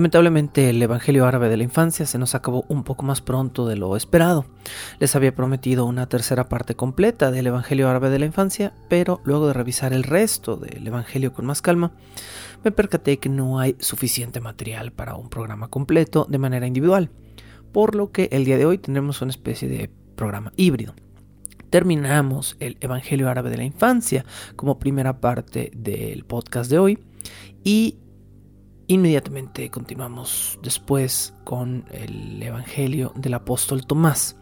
Lamentablemente el Evangelio árabe de la infancia se nos acabó un poco más pronto de lo esperado. Les había prometido una tercera parte completa del Evangelio árabe de la infancia, pero luego de revisar el resto del Evangelio con más calma, me percaté que no hay suficiente material para un programa completo de manera individual, por lo que el día de hoy tendremos una especie de programa híbrido. Terminamos el Evangelio árabe de la infancia como primera parte del podcast de hoy y Inmediatamente continuamos después con el Evangelio del apóstol Tomás,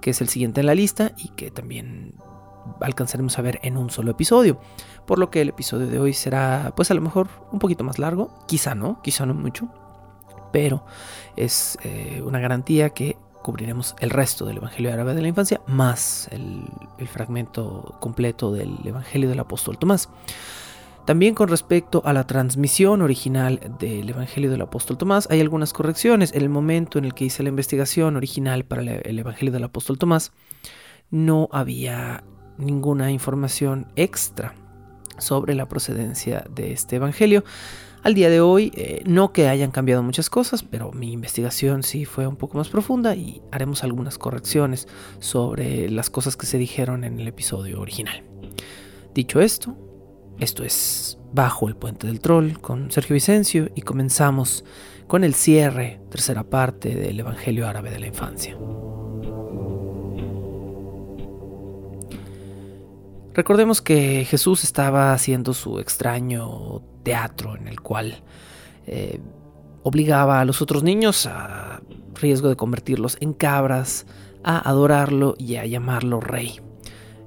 que es el siguiente en la lista y que también alcanzaremos a ver en un solo episodio. Por lo que el episodio de hoy será pues a lo mejor un poquito más largo, quizá no, quizá no mucho, pero es eh, una garantía que cubriremos el resto del Evangelio árabe de la infancia más el, el fragmento completo del Evangelio del apóstol Tomás. También con respecto a la transmisión original del Evangelio del Apóstol Tomás, hay algunas correcciones. En el momento en el que hice la investigación original para el Evangelio del Apóstol Tomás, no había ninguna información extra sobre la procedencia de este Evangelio. Al día de hoy, eh, no que hayan cambiado muchas cosas, pero mi investigación sí fue un poco más profunda y haremos algunas correcciones sobre las cosas que se dijeron en el episodio original. Dicho esto, esto es Bajo el Puente del Troll con Sergio Vicencio y comenzamos con el cierre, tercera parte del Evangelio Árabe de la Infancia. Recordemos que Jesús estaba haciendo su extraño teatro en el cual eh, obligaba a los otros niños, a riesgo de convertirlos en cabras, a adorarlo y a llamarlo rey.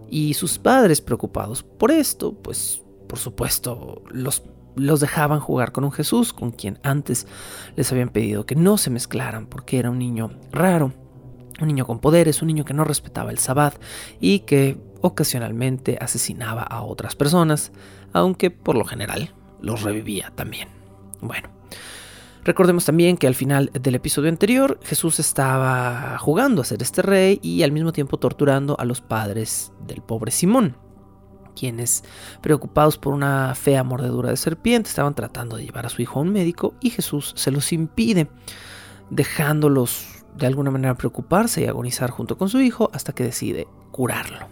Y sus padres preocupados por esto, pues por supuesto, los, los dejaban jugar con un Jesús con quien antes les habían pedido que no se mezclaran porque era un niño raro, un niño con poderes, un niño que no respetaba el sabbat y que ocasionalmente asesinaba a otras personas, aunque por lo general los revivía también. Bueno, recordemos también que al final del episodio anterior Jesús estaba jugando a ser este rey y al mismo tiempo torturando a los padres del pobre Simón quienes, preocupados por una fea mordedura de serpiente, estaban tratando de llevar a su hijo a un médico y Jesús se los impide, dejándolos de alguna manera preocuparse y agonizar junto con su hijo hasta que decide curarlo.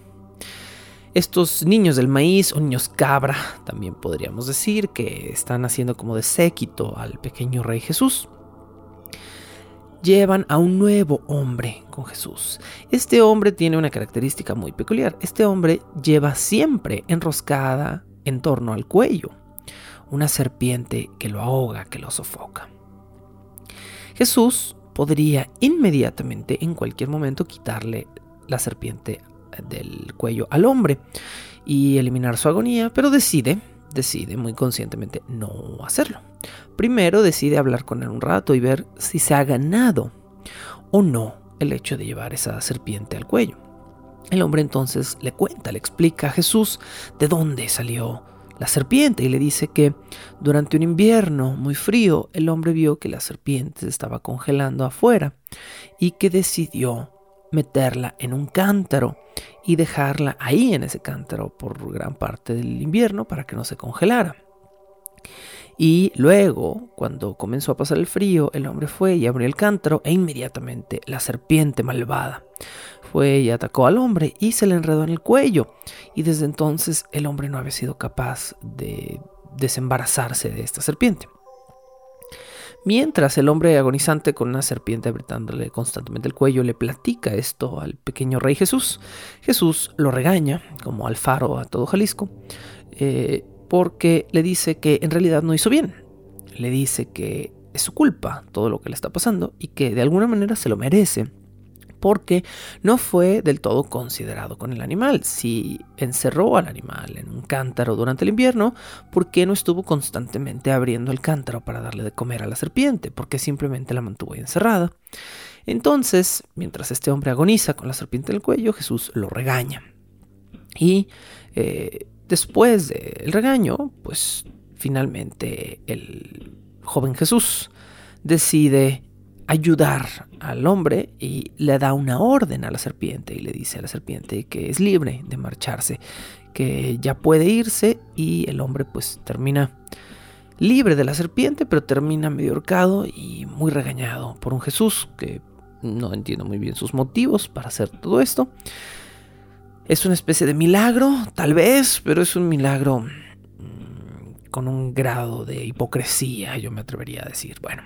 Estos niños del maíz o niños cabra, también podríamos decir, que están haciendo como de séquito al pequeño rey Jesús, llevan a un nuevo hombre con Jesús. Este hombre tiene una característica muy peculiar. Este hombre lleva siempre enroscada en torno al cuello una serpiente que lo ahoga, que lo sofoca. Jesús podría inmediatamente, en cualquier momento, quitarle la serpiente del cuello al hombre y eliminar su agonía, pero decide decide muy conscientemente no hacerlo. Primero decide hablar con él un rato y ver si se ha ganado o no el hecho de llevar esa serpiente al cuello. El hombre entonces le cuenta, le explica a Jesús de dónde salió la serpiente y le dice que durante un invierno muy frío el hombre vio que la serpiente se estaba congelando afuera y que decidió meterla en un cántaro y dejarla ahí en ese cántaro por gran parte del invierno para que no se congelara. Y luego, cuando comenzó a pasar el frío, el hombre fue y abrió el cántaro e inmediatamente la serpiente malvada fue y atacó al hombre y se le enredó en el cuello. Y desde entonces el hombre no había sido capaz de desembarazarse de esta serpiente. Mientras el hombre agonizante con una serpiente apretándole constantemente el cuello le platica esto al pequeño rey Jesús, Jesús lo regaña, como al faro a todo Jalisco, eh, porque le dice que en realidad no hizo bien. le dice que es su culpa todo lo que le está pasando y que de alguna manera se lo merece porque no fue del todo considerado con el animal. Si encerró al animal en un cántaro durante el invierno, ¿por qué no estuvo constantemente abriendo el cántaro para darle de comer a la serpiente? ¿Por qué simplemente la mantuvo encerrada? Entonces, mientras este hombre agoniza con la serpiente en el cuello, Jesús lo regaña. Y eh, después del regaño, pues finalmente el joven Jesús decide ayudar al hombre y le da una orden a la serpiente y le dice a la serpiente que es libre de marcharse, que ya puede irse y el hombre pues termina libre de la serpiente, pero termina medio ahorcado y muy regañado por un Jesús que no entiendo muy bien sus motivos para hacer todo esto. Es una especie de milagro, tal vez, pero es un milagro con un grado de hipocresía, yo me atrevería a decir. Bueno,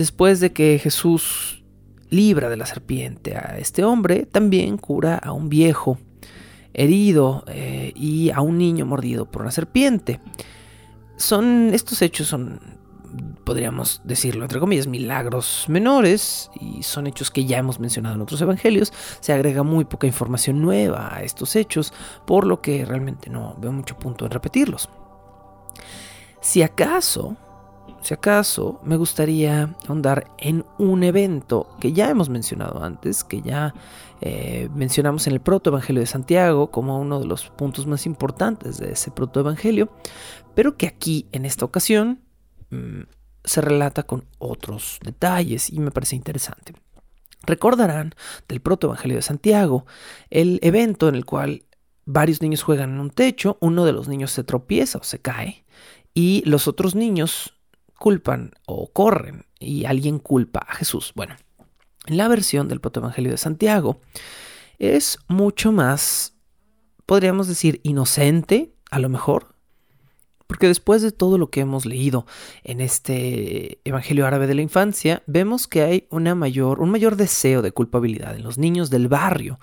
después de que Jesús libra de la serpiente a este hombre, también cura a un viejo herido eh, y a un niño mordido por una serpiente. Son estos hechos son podríamos decirlo entre comillas milagros menores y son hechos que ya hemos mencionado en otros evangelios. Se agrega muy poca información nueva a estos hechos, por lo que realmente no veo mucho punto en repetirlos. Si acaso, si acaso, me gustaría ahondar en un evento que ya hemos mencionado antes, que ya eh, mencionamos en el protoevangelio de Santiago como uno de los puntos más importantes de ese protoevangelio, pero que aquí, en esta ocasión, mm, se relata con otros detalles y me parece interesante. Recordarán del protoevangelio de Santiago el evento en el cual varios niños juegan en un techo, uno de los niños se tropieza o se cae y los otros niños culpan o corren y alguien culpa a Jesús. Bueno, en la versión del protoevangelio de Santiago es mucho más, podríamos decir, inocente, a lo mejor, porque después de todo lo que hemos leído en este Evangelio árabe de la infancia, vemos que hay una mayor, un mayor deseo de culpabilidad en los niños del barrio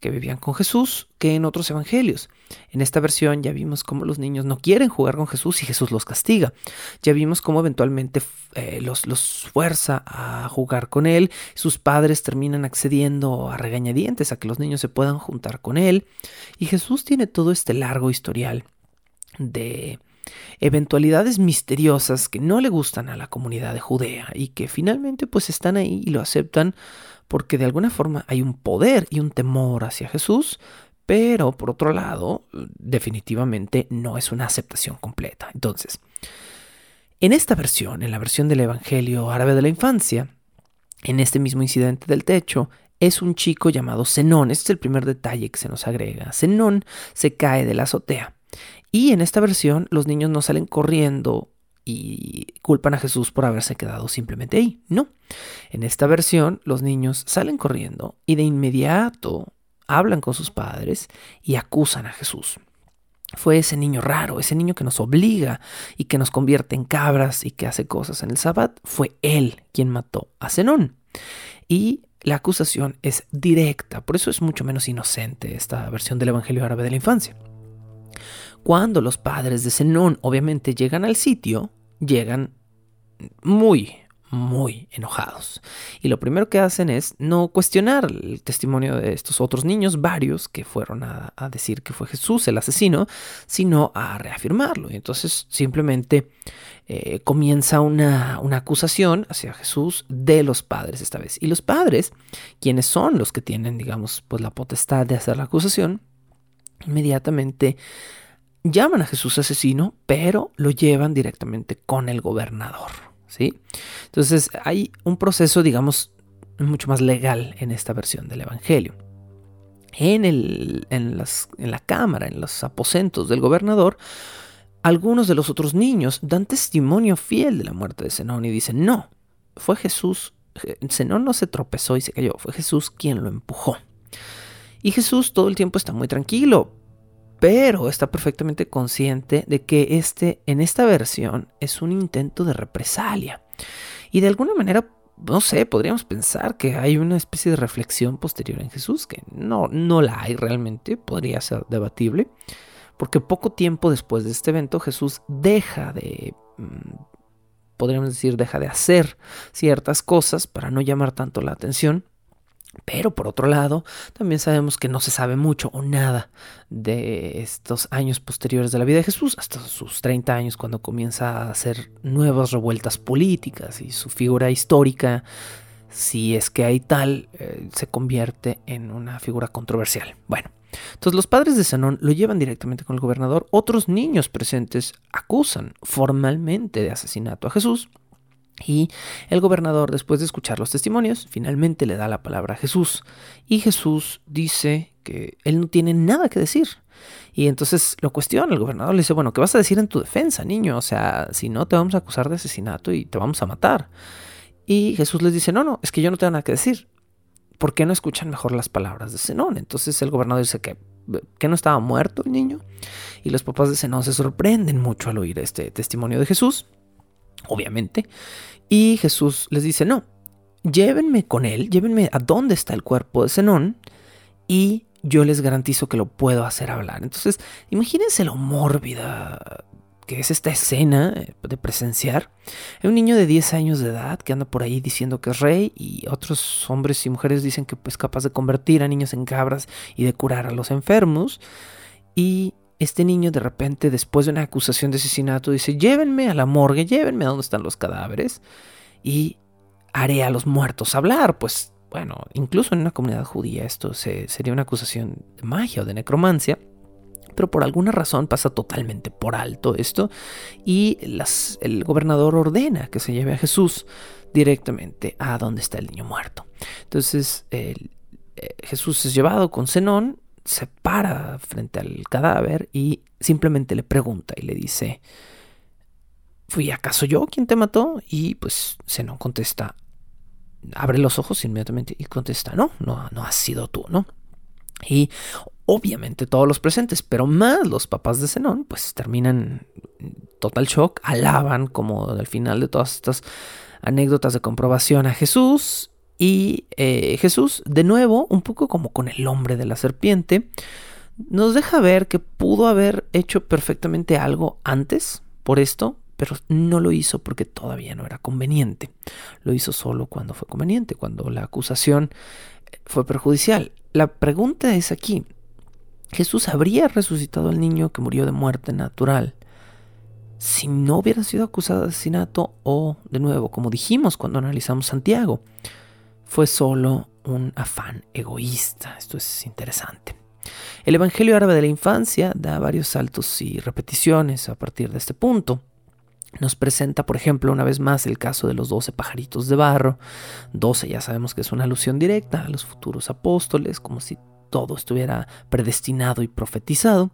que vivían con Jesús que en otros evangelios. En esta versión ya vimos cómo los niños no quieren jugar con Jesús y Jesús los castiga. Ya vimos cómo eventualmente eh, los, los fuerza a jugar con él. Sus padres terminan accediendo a regañadientes a que los niños se puedan juntar con él. Y Jesús tiene todo este largo historial de eventualidades misteriosas que no le gustan a la comunidad de Judea y que finalmente pues están ahí y lo aceptan porque de alguna forma hay un poder y un temor hacia Jesús, pero por otro lado definitivamente no es una aceptación completa. Entonces, en esta versión, en la versión del Evangelio árabe de la infancia, en este mismo incidente del techo, es un chico llamado Zenón. Este es el primer detalle que se nos agrega. Zenón se cae de la azotea y en esta versión los niños no salen corriendo y culpan a Jesús por haberse quedado simplemente ahí. No. En esta versión los niños salen corriendo y de inmediato hablan con sus padres y acusan a Jesús. Fue ese niño raro, ese niño que nos obliga y que nos convierte en cabras y que hace cosas en el sabbat. Fue él quien mató a Zenón. Y la acusación es directa, por eso es mucho menos inocente esta versión del Evangelio árabe de la infancia. Cuando los padres de Zenón obviamente llegan al sitio, llegan muy, muy enojados. Y lo primero que hacen es no cuestionar el testimonio de estos otros niños, varios que fueron a, decir que fue Jesús el asesino, sino a reafirmarlo. Y entonces simplemente eh, comienza una, una, acusación hacia Jesús de los padres esta vez. Y los padres, quienes son los que tienen, digamos, pues la potestad de hacer la acusación, inmediatamente llaman a Jesús asesino, pero lo llevan directamente con el gobernador. ¿sí? Entonces hay un proceso, digamos, mucho más legal en esta versión del Evangelio. En, el, en, las, en la cámara, en los aposentos del gobernador, algunos de los otros niños dan testimonio fiel de la muerte de Zenón y dicen, no, fue Jesús, Zenón no se tropezó y se cayó, fue Jesús quien lo empujó. Y Jesús todo el tiempo está muy tranquilo, pero está perfectamente consciente de que este, en esta versión es un intento de represalia. Y de alguna manera, no sé, podríamos pensar que hay una especie de reflexión posterior en Jesús, que no, no la hay realmente, podría ser debatible, porque poco tiempo después de este evento Jesús deja de mm, podríamos decir, deja de hacer ciertas cosas para no llamar tanto la atención. Pero por otro lado, también sabemos que no se sabe mucho o nada de estos años posteriores de la vida de Jesús, hasta sus 30 años cuando comienza a hacer nuevas revueltas políticas y su figura histórica, si es que hay tal, eh, se convierte en una figura controversial. Bueno, entonces los padres de Zenón lo llevan directamente con el gobernador, otros niños presentes acusan formalmente de asesinato a Jesús y el gobernador, después de escuchar los testimonios, finalmente le da la palabra a Jesús. Y Jesús dice que él no tiene nada que decir. Y entonces lo cuestiona el gobernador, le dice, bueno, ¿qué vas a decir en tu defensa, niño? O sea, si no, te vamos a acusar de asesinato y te vamos a matar. Y Jesús les dice, no, no, es que yo no tengo nada que decir. ¿Por qué no escuchan mejor las palabras de Zenón? Entonces el gobernador dice que, que no estaba muerto el niño. Y los papás de Zenón se sorprenden mucho al oír este testimonio de Jesús obviamente. Y Jesús les dice, no, llévenme con él, llévenme a dónde está el cuerpo de Zenón y yo les garantizo que lo puedo hacer hablar. Entonces, imagínense lo mórbida que es esta escena de presenciar. Hay un niño de 10 años de edad que anda por ahí diciendo que es rey y otros hombres y mujeres dicen que es capaz de convertir a niños en cabras y de curar a los enfermos. Y este niño de repente, después de una acusación de asesinato, dice, llévenme a la morgue, llévenme a donde están los cadáveres y haré a los muertos hablar. Pues bueno, incluso en una comunidad judía esto sería una acusación de magia o de necromancia. Pero por alguna razón pasa totalmente por alto esto y el gobernador ordena que se lleve a Jesús directamente a donde está el niño muerto. Entonces eh, Jesús es llevado con Zenón se para frente al cadáver y simplemente le pregunta y le dice, ¿fui acaso yo quien te mató? Y pues no contesta, abre los ojos inmediatamente y contesta, no, no, no has sido tú, ¿no? Y obviamente todos los presentes, pero más los papás de Zenón, pues terminan total shock, alaban como al final de todas estas anécdotas de comprobación a Jesús y eh, Jesús, de nuevo, un poco como con el hombre de la serpiente, nos deja ver que pudo haber hecho perfectamente algo antes por esto, pero no lo hizo porque todavía no era conveniente. Lo hizo solo cuando fue conveniente, cuando la acusación fue perjudicial. La pregunta es aquí, ¿Jesús habría resucitado al niño que murió de muerte natural si no hubiera sido acusado de asesinato o, de nuevo, como dijimos cuando analizamos Santiago, fue solo un afán egoísta. Esto es interesante. El Evangelio árabe de la infancia da varios saltos y repeticiones a partir de este punto. Nos presenta, por ejemplo, una vez más el caso de los doce pajaritos de barro. Doce ya sabemos que es una alusión directa a los futuros apóstoles, como si todo estuviera predestinado y profetizado.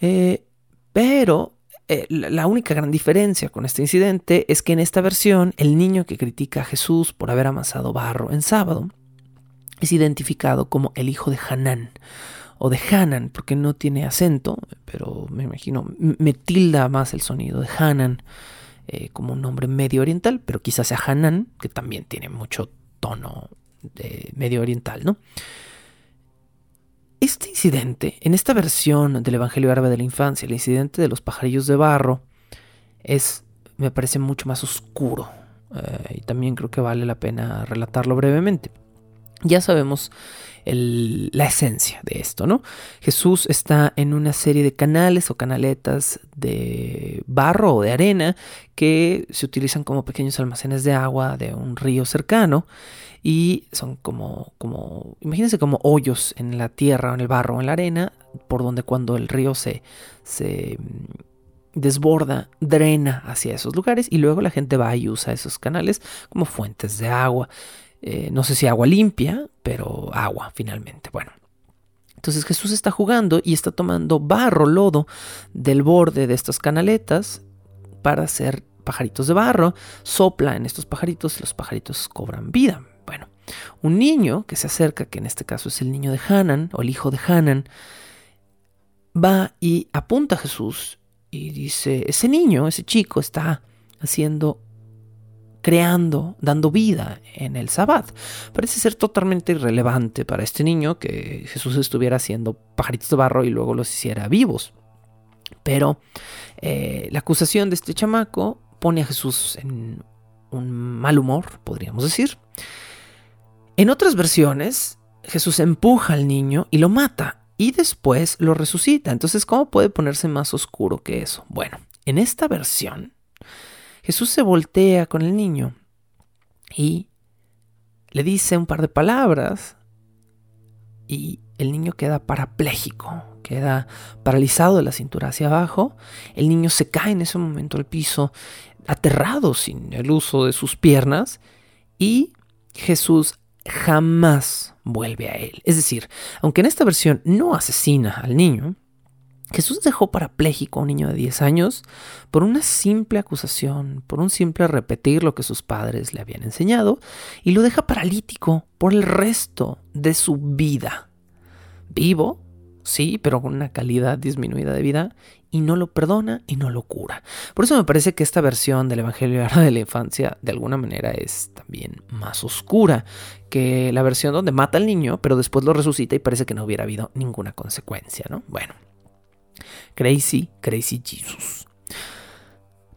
Eh, pero eh, la única gran diferencia con este incidente es que en esta versión el niño que critica a Jesús por haber amasado barro en sábado es identificado como el hijo de Hanán o de Hanan porque no tiene acento, pero me imagino me tilda más el sonido de Hanan eh, como un nombre medio oriental, pero quizás sea Hanan que también tiene mucho tono de medio oriental, ¿no? Este incidente, en esta versión del Evangelio Árabe de la Infancia, el incidente de los pajarillos de barro, es, me parece mucho más oscuro. Eh, y también creo que vale la pena relatarlo brevemente. Ya sabemos la esencia de esto, ¿no? Jesús está en una serie de canales o canaletas de barro o de arena que se utilizan como pequeños almacenes de agua de un río cercano y son como, como, imagínense como hoyos en la tierra o en el barro o en la arena, por donde cuando el río se, se mm, desborda, drena hacia esos lugares y luego la gente va y usa esos canales como fuentes de agua. Eh, no sé si agua limpia, pero agua finalmente. Bueno, entonces Jesús está jugando y está tomando barro, lodo del borde de estas canaletas para hacer pajaritos de barro, sopla en estos pajaritos y los pajaritos cobran vida. Bueno, un niño que se acerca, que en este caso es el niño de Hanan o el hijo de Hanan, va y apunta a Jesús y dice, ese niño, ese chico está haciendo, creando, dando vida en el sabbat. Parece ser totalmente irrelevante para este niño que Jesús estuviera haciendo pajaritos de barro y luego los hiciera vivos. Pero eh, la acusación de este chamaco pone a Jesús en un mal humor, podríamos decir. En otras versiones, Jesús empuja al niño y lo mata y después lo resucita. Entonces, ¿cómo puede ponerse más oscuro que eso? Bueno, en esta versión, Jesús se voltea con el niño y le dice un par de palabras y el niño queda parapléjico, queda paralizado de la cintura hacia abajo. El niño se cae en ese momento al piso, aterrado sin el uso de sus piernas y Jesús jamás vuelve a él. Es decir, aunque en esta versión no asesina al niño, Jesús dejó parapléjico a un niño de 10 años por una simple acusación, por un simple repetir lo que sus padres le habían enseñado, y lo deja paralítico por el resto de su vida. Vivo, sí, pero con una calidad disminuida de vida, y no lo perdona y no lo cura. Por eso me parece que esta versión del Evangelio de la infancia de alguna manera es también más oscura que la versión donde mata al niño, pero después lo resucita y parece que no hubiera habido ninguna consecuencia, ¿no? Bueno, Crazy, Crazy Jesus.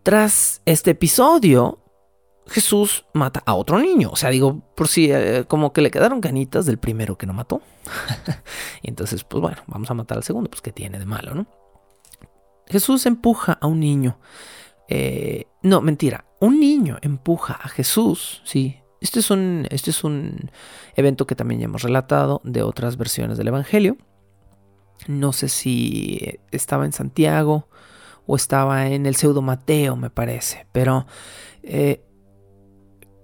Tras este episodio, Jesús mata a otro niño. O sea, digo, por si eh, como que le quedaron ganitas del primero que no mató. y entonces, pues bueno, vamos a matar al segundo, pues que tiene de malo, ¿no? Jesús empuja a un niño. Eh, no, mentira. Un niño empuja a Jesús, sí. Este es, un, este es un evento que también ya hemos relatado de otras versiones del Evangelio. No sé si estaba en Santiago o estaba en el pseudo Mateo, me parece. Pero eh,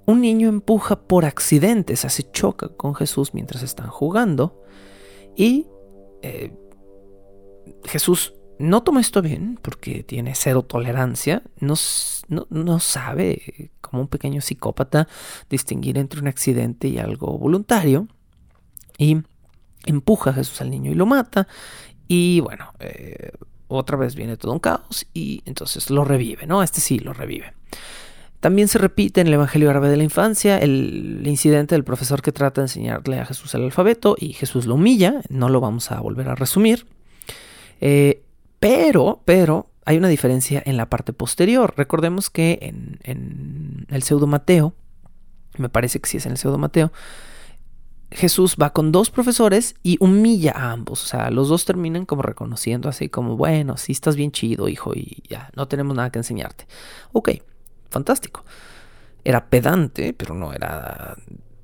un niño empuja por accidente, se choca con Jesús mientras están jugando. Y eh, Jesús no toma esto bien porque tiene cero tolerancia. No, no, sabe, como un pequeño psicópata, distinguir entre un accidente y algo voluntario. Y empuja a Jesús al niño y lo mata. Y bueno, eh, otra vez viene todo un caos y entonces lo revive, ¿no? Este sí lo revive. También se repite en el Evangelio Árabe de la Infancia el incidente del profesor que trata de enseñarle a Jesús el alfabeto y Jesús lo humilla, no lo vamos a volver a resumir. Eh, pero, pero, hay una diferencia en la parte posterior. Recordemos que en, en el pseudo Mateo, me parece que sí es en el pseudo Mateo, Jesús va con dos profesores y humilla a ambos. O sea, los dos terminan como reconociendo así como, bueno, sí estás bien chido, hijo, y ya, no tenemos nada que enseñarte. Ok, fantástico. Era pedante, pero no era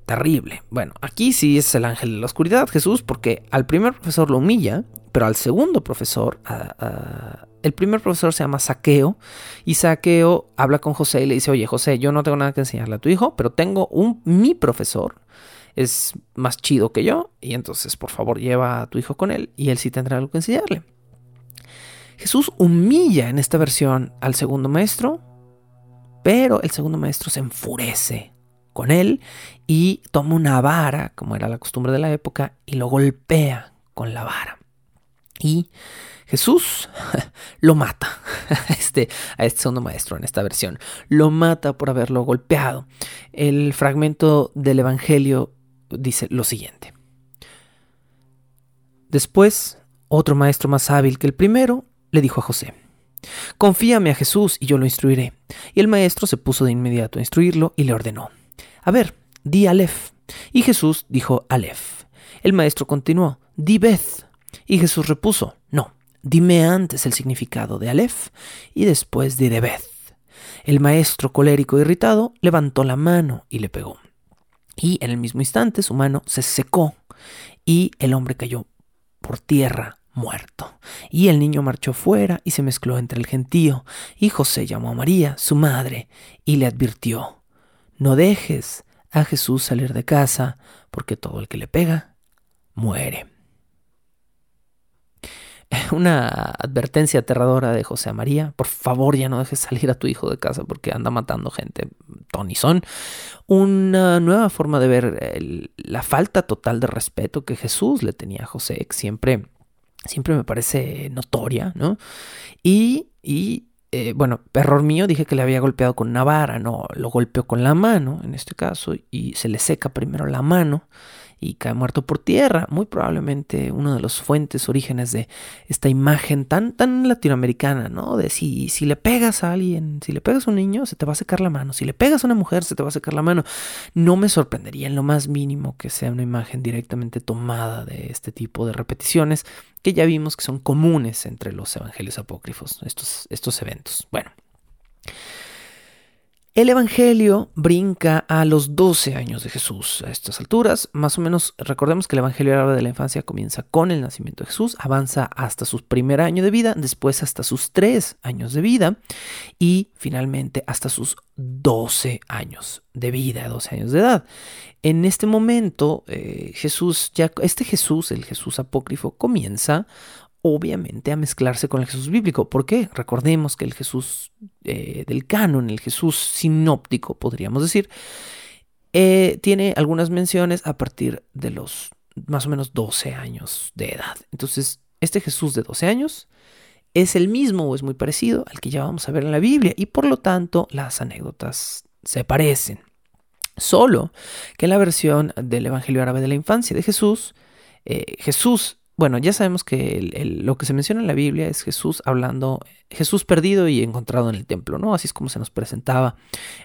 terrible. Bueno, aquí sí es el ángel de la oscuridad, Jesús, porque al primer profesor lo humilla, pero al segundo profesor, el primer profesor se llama Saqueo, y Saqueo habla con José y le dice, oye, José, yo no tengo nada que enseñarle a tu hijo, pero tengo un, mi profesor es más chido que yo y entonces por favor lleva a tu hijo con él y él sí tendrá algo que enseñarle. Jesús humilla en esta versión al segundo maestro, pero el segundo maestro se enfurece con él y toma una vara, como era la costumbre de la época, y lo golpea con la vara. Y Jesús lo mata este, a este segundo maestro en esta versión. Lo mata por haberlo golpeado. El fragmento del Evangelio dice lo siguiente. Después, otro maestro más hábil que el primero le dijo a José, Confíame a Jesús y yo lo instruiré. Y el maestro se puso de inmediato a instruirlo y le ordenó, A ver, di Aleph. Y Jesús dijo Aleph. El maestro continuó, Di Beth. Y Jesús repuso, No, dime antes el significado de Aleph y después di de Beth. El maestro colérico e irritado levantó la mano y le pegó y en el mismo instante su mano se secó y el hombre cayó por tierra muerto. Y el niño marchó fuera y se mezcló entre el gentío, y José llamó a María, su madre, y le advirtió, no dejes a Jesús salir de casa, porque todo el que le pega, muere. una advertencia aterradora de José María. Por favor, ya no dejes salir a tu hijo de casa porque anda matando gente. Tony son. Una nueva forma de ver la falta total de respeto que Jesús le tenía a José. Siempre, siempre me parece notoria, ¿no? Y, y eh, bueno, error mío, dije que le había golpeado con una vara, no, lo golpeó con la mano en este caso y se le seca primero la mano y cae muerto por tierra. Muy probablemente uno de los fuentes, orígenes de esta imagen tan, tan latinoamericana, ¿no? De si, si le pegas a alguien, si le pegas a un niño, se te va a secar la mano. Si le pegas a una mujer, se te va a secar la mano. No me sorprendería en lo más mínimo que sea una imagen directamente tomada de este tipo de repeticiones que ya vimos que son comunes entre los evangelios apócrifos, estos, estos eventos. Bueno. El Evangelio brinca a los 12 años de Jesús. A estas alturas, más o menos, recordemos que el Evangelio árabe de la infancia comienza con el nacimiento de Jesús, avanza hasta su primer año de vida, después hasta sus 3 años de vida y finalmente hasta sus 12 años de vida, 12 años de edad. En este momento, eh, Jesús, ya, este Jesús, el Jesús apócrifo, comienza obviamente a mezclarse con el Jesús bíblico. ¿Por qué? Recordemos que el Jesús eh, del canon, el Jesús sinóptico, podríamos decir, eh, tiene algunas menciones a partir de los más o menos 12 años de edad. Entonces, este Jesús de 12 años es el mismo o es muy parecido al que ya vamos a ver en la Biblia y por lo tanto las anécdotas se parecen. Solo que la versión del Evangelio árabe de la infancia de Jesús, eh, Jesús bueno, ya sabemos que lo que se menciona en la Biblia es Jesús hablando, Jesús perdido y encontrado en el templo, ¿no? Así es como se nos presentaba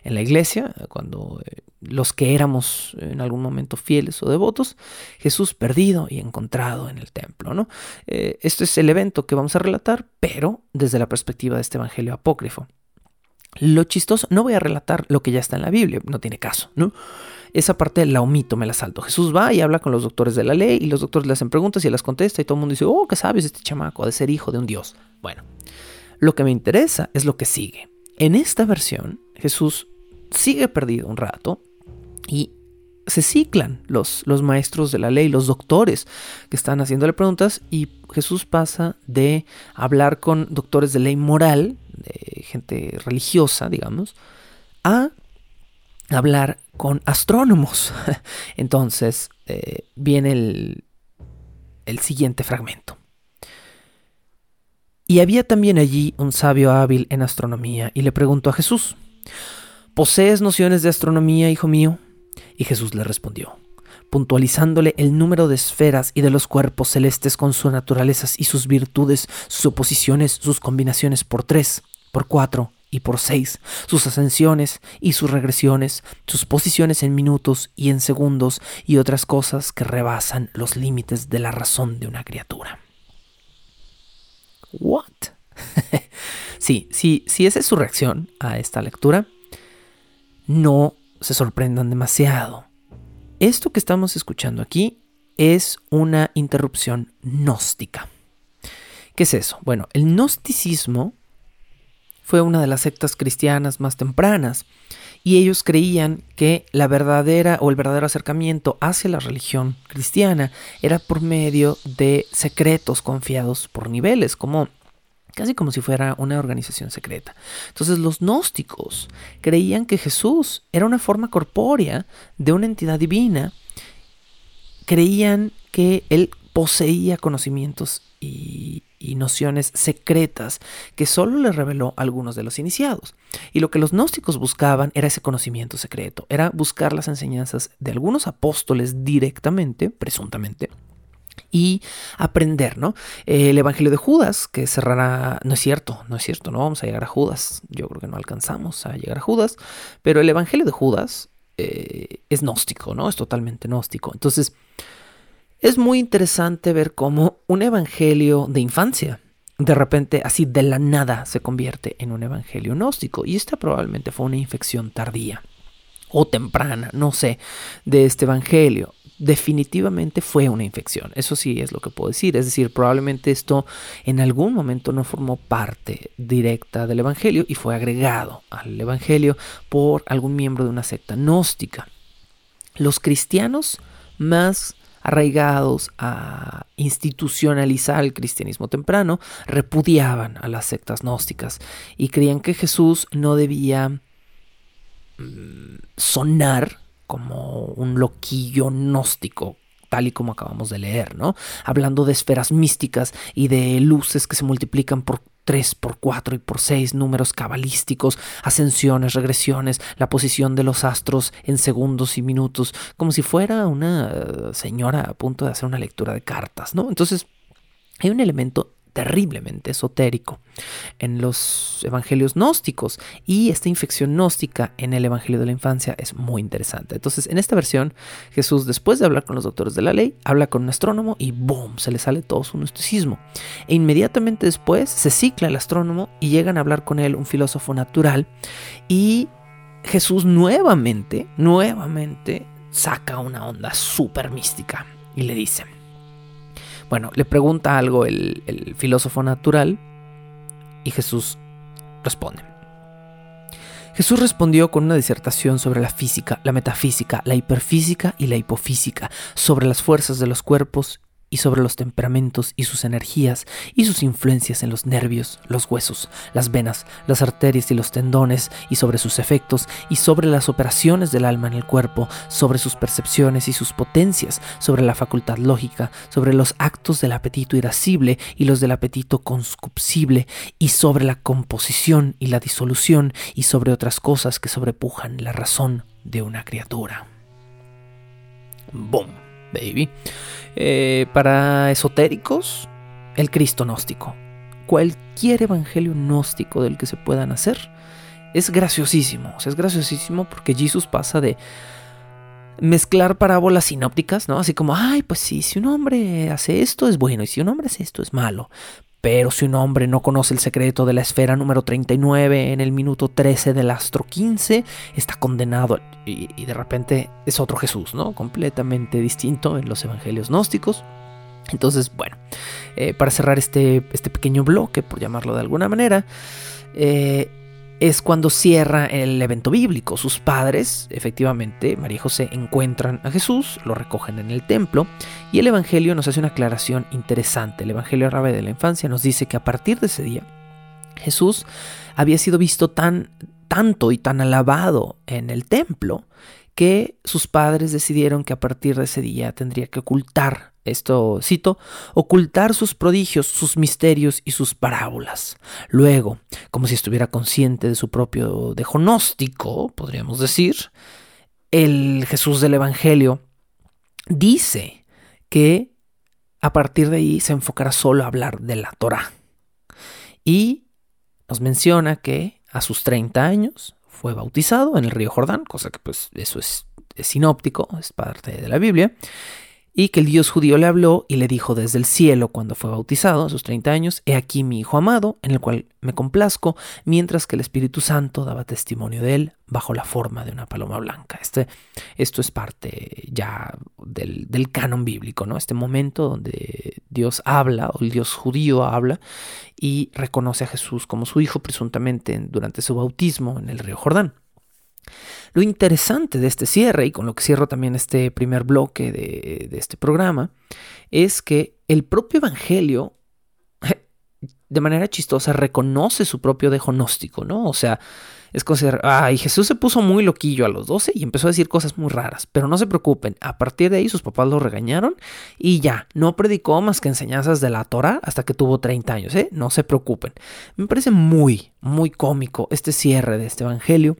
en la iglesia, cuando eh, los que éramos en algún momento fieles o devotos, Jesús perdido y encontrado en el templo, ¿no? Eh, este es el evento que vamos a relatar, pero desde la perspectiva de este evangelio apócrifo. Lo chistoso, no voy a relatar lo que ya está en la Biblia, no tiene caso, ¿no? Esa parte la omito, me la salto. Jesús va y habla con los doctores de la ley y los doctores le hacen preguntas y las contesta y todo el mundo dice, oh, ¿qué sabes este chamaco? De ser hijo de un Dios. Bueno, lo que me interesa es lo que sigue. En esta versión, Jesús sigue perdido un rato y se ciclan los, los maestros de la ley, los doctores que están haciéndole preguntas y Jesús pasa de hablar con doctores de ley moral, de gente religiosa, digamos, a hablar con astrónomos. Entonces eh, viene el, el siguiente fragmento. Y había también allí un sabio hábil en astronomía y le preguntó a Jesús, ¿posees nociones de astronomía, hijo mío? Y Jesús le respondió, puntualizándole el número de esferas y de los cuerpos celestes con sus naturalezas y sus virtudes, sus oposiciones, sus combinaciones por tres, por cuatro y por seis, sus ascensiones y sus regresiones, sus posiciones en minutos y en segundos y otras cosas que rebasan los límites de la razón de una criatura. ¿What? sí, sí, si esa es su reacción a esta lectura, no se sorprendan demasiado. Esto que estamos escuchando aquí es una interrupción gnóstica. ¿Qué es eso? Bueno, el gnosticismo fue una de las sectas cristianas más tempranas, y ellos creían que la verdadera o el verdadero acercamiento hacia la religión cristiana era por medio de secretos confiados por niveles, como casi como si fuera una organización secreta. Entonces los gnósticos creían que Jesús era una forma corpórea de una entidad divina, creían que él poseía conocimientos y, nociones secretas que solo le reveló algunos de los iniciados. Y lo que los gnósticos buscaban era ese conocimiento secreto, era buscar las enseñanzas de algunos apóstoles directamente, presuntamente, y aprender, ¿no? El Evangelio de Judas, que cerrará, no es cierto, no es cierto, no vamos a llegar a Judas, yo creo que no alcanzamos a llegar a Judas, pero el Evangelio de Judas eh, es gnóstico, ¿no? Es totalmente gnóstico. Entonces, es muy interesante ver cómo un evangelio de infancia, de repente, así de la nada, se convierte en un evangelio gnóstico. Y esta probablemente fue una infección tardía o temprana, no sé, de este evangelio. Definitivamente fue una infección, eso sí es lo que puedo decir. Es decir, probablemente esto en algún momento no formó parte directa del evangelio y fue agregado al evangelio por algún miembro de una secta gnóstica. Los cristianos más arraigados a institucionalizar el cristianismo temprano, repudiaban a las sectas gnósticas y creían que Jesús no debía mm, sonar como un loquillo gnóstico y como acabamos de leer, ¿no? Hablando de esferas místicas y de luces que se multiplican por 3 por 4 y por 6 números cabalísticos, ascensiones, regresiones, la posición de los astros en segundos y minutos, como si fuera una eh, señora a punto de hacer una lectura de cartas, ¿no? Entonces, hay un elemento terriblemente esotérico en los evangelios gnósticos y esta infección gnóstica en el evangelio de la infancia es muy interesante. Entonces, en esta versión, Jesús, después de hablar con los doctores de la ley, habla con un astrónomo y ¡boom! se le sale todo su gnosticismo. E inmediatamente después se cicla el astrónomo y llegan a hablar con él un filósofo natural y Jesús nuevamente, nuevamente saca una onda súper mística y le dice, bueno, le pregunta algo el, filósofo natural y Jesús responde. Jesús respondió con una disertación sobre la física, la metafísica, la hiperfísica y la hipofísica, sobre las fuerzas de los cuerpos y sobre los temperamentos y sus energías y sus influencias en los nervios, los huesos, las venas, las arterias y los tendones y sobre sus efectos y sobre las operaciones del alma en el cuerpo, sobre sus percepciones y sus potencias, sobre la facultad lógica, sobre los actos del apetito irascible y los del apetito conscupsible y sobre la composición y la disolución y sobre otras cosas que sobrepujan la razón de una criatura. ¡Boom! baby. Eh, para esotéricos, el Cristo gnóstico. Cualquier evangelio gnóstico del que se puedan hacer es graciosísimo. O sea, es graciosísimo porque Jesús pasa de mezclar parábolas sinópticas, ¿no? Así como, ay, pues sí, si un hombre hace esto es bueno y si un hombre hace esto es malo. Pero si un hombre no conoce el secreto de la esfera número 39 en el minuto 13 del astro 15, está condenado. Y, de repente es otro Jesús, ¿no? Completamente distinto en los evangelios gnósticos. Entonces, bueno, eh, para cerrar este, este pequeño bloque, por llamarlo de alguna manera, eh, es cuando cierra el evento bíblico. Sus padres, efectivamente, María y José, encuentran a Jesús, lo recogen en el templo y el Evangelio nos hace una aclaración interesante. El Evangelio árabe de la infancia nos dice que a partir de ese día Jesús había sido visto tan tanto y tan alabado en el templo que sus padres decidieron que a partir de ese día tendría que ocultar, esto cito, ocultar sus prodigios, sus misterios y sus parábolas. Luego, como si estuviera consciente de su propio dejonóstico, podríamos decir, el Jesús del Evangelio dice que a partir de ahí se enfocará solo a hablar de la Torah. Y nos menciona que a sus 30 años fue bautizado en el río Jordán, cosa que pues eso es, sinóptico, es parte de la Biblia, y que el Dios judío le habló y le dijo desde el cielo cuando fue bautizado a sus 30 años, he aquí mi Hijo amado, en el cual me complazco, mientras que el Espíritu Santo daba testimonio de él bajo la forma de una paloma blanca. Este, esto es parte ya del, del canon bíblico, ¿no? Este momento donde Dios habla, o el Dios judío habla, y reconoce a Jesús como su Hijo presuntamente durante su bautismo en el río Jordán. Lo interesante de este cierre, y con lo que cierro también este primer bloque de, este programa, es que el propio Evangelio, de manera chistosa, reconoce su propio dejonóstico, ¿no? O sea, es considerar, ay, Jesús se puso muy loquillo a los 12 y empezó a decir cosas muy raras, pero no se preocupen, a partir de ahí sus papás lo regañaron y ya, no predicó más que enseñanzas de la Torah hasta que tuvo 30 años, ¿eh? No se preocupen. Me parece muy, muy cómico este cierre de este evangelio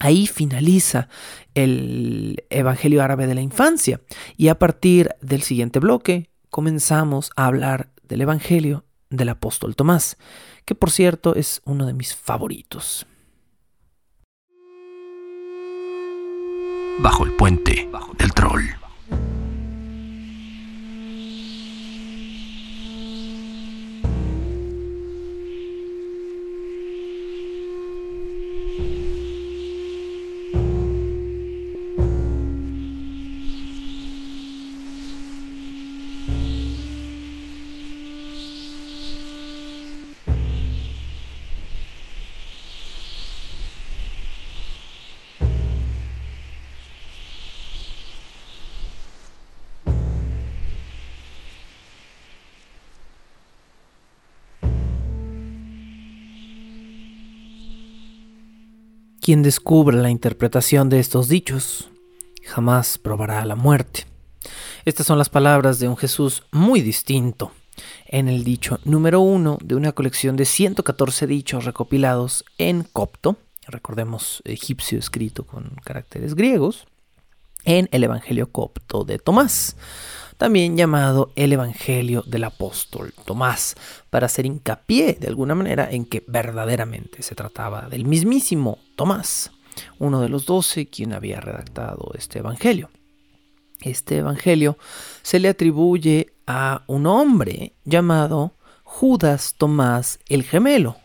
Ahí finaliza el Evangelio árabe de la infancia y a partir del siguiente bloque comenzamos a hablar del Evangelio del apóstol Tomás, que por cierto es uno de mis favoritos. Bajo el puente del troll. Quien descubre la interpretación de estos dichos jamás probará la muerte. Estas son las palabras de un Jesús muy distinto en el dicho número uno de una colección de 114 dichos recopilados en copto, recordemos egipcio escrito con caracteres griegos, en el Evangelio copto de Tomás, también llamado el Evangelio del apóstol Tomás, para hacer hincapié de alguna manera en que verdaderamente se trataba del mismísimo Tomás, uno de los doce quien había redactado este Evangelio. Este Evangelio se le atribuye a un hombre llamado Judas Tomás el Gemelo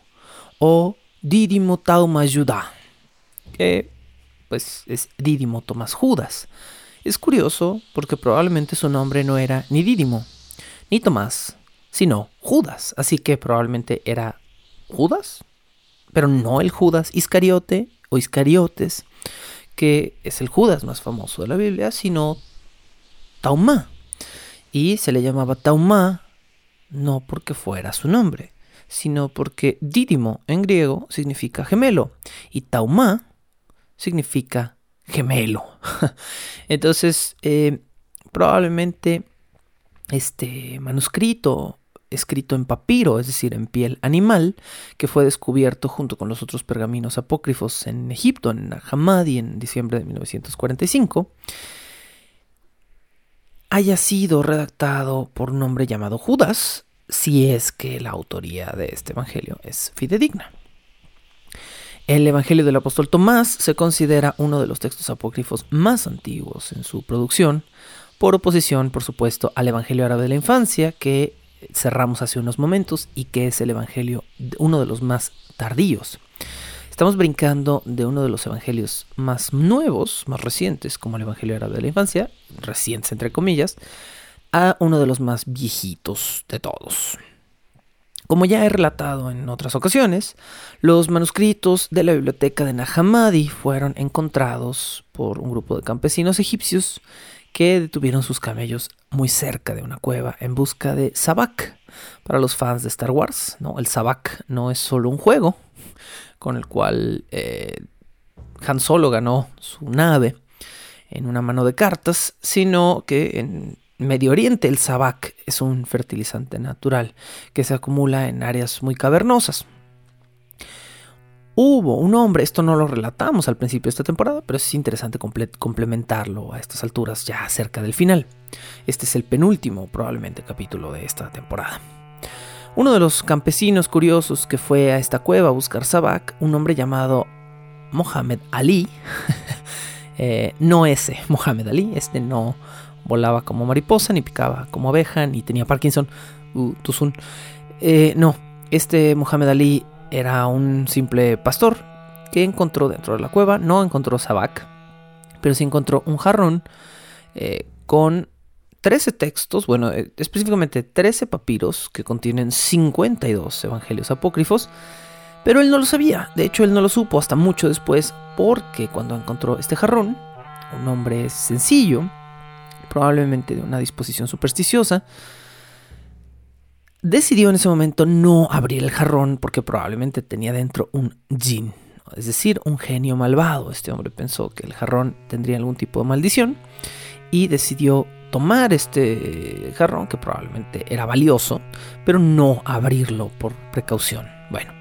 o Dídimo Tauma que pues es Dídimo Tomás Judas. Es curioso porque probablemente su nombre no era ni Dídimo ni Tomás, sino Judas, así que probablemente era Judas, pero no el Judas Iscariote o Iscariotes, que es el Judas más famoso de la Biblia, sino Taumá. Y se le llamaba Taumá no porque fuera su nombre, sino porque Dídimo en griego significa gemelo y Taumá significa gemelo. Entonces, eh, probablemente este manuscrito escrito en papiro, es decir, en piel animal, que fue descubierto junto con los otros pergaminos apócrifos en Egipto, en Hammadi, en diciembre de 1945, haya sido redactado por un hombre llamado Judas, si es que la autoría de este evangelio es fidedigna. El Evangelio del apóstol Tomás se considera uno de los textos apócrifos más antiguos en su producción, por oposición, por supuesto, al Evangelio árabe de la infancia, que cerramos hace unos momentos y que es el Evangelio, uno de los más tardíos. Estamos brincando de uno de los evangelios más nuevos, más recientes, como el Evangelio árabe de la infancia, recientes entre comillas, a uno de los más viejitos de todos. Como ya he relatado en otras ocasiones, los manuscritos de la biblioteca de Nahamadi fueron encontrados por un grupo de campesinos egipcios que detuvieron sus camellos muy cerca de una cueva en busca de Sabak. Para los fans de Star Wars, ¿no? el Sabak no es solo un juego, con el cual eh, Han Solo ganó su nave en una mano de cartas, sino que en Medio Oriente el sabak es un fertilizante natural que se acumula en áreas muy cavernosas. Hubo un hombre, esto no lo relatamos al principio de esta temporada, pero es interesante complementarlo a estas alturas ya cerca del final. Este es el penúltimo probablemente capítulo de esta temporada. Uno de los campesinos curiosos que fue a esta cueva a buscar Sabak, un hombre llamado Mohamed Ali, eh, no ese Mohamed Ali, este no volaba como mariposa, ni picaba como abeja, ni tenía Parkinson, uh, eh, no, este Mohamed Ali era un simple pastor que encontró dentro de la cueva, no encontró Sabak, pero sí encontró un jarrón eh, con 13 textos, bueno, eh, específicamente 13 papiros que contienen 52 evangelios apócrifos, pero él no lo sabía, de hecho él no lo supo hasta mucho después, porque cuando encontró este jarrón, un hombre sencillo, probablemente de una disposición supersticiosa, decidió en ese momento no abrir el jarrón porque probablemente tenía dentro un jinn, es decir, un genio malvado. Este hombre pensó que el jarrón tendría algún tipo de maldición y decidió tomar este jarrón, que probablemente era valioso, pero no abrirlo por precaución. Bueno,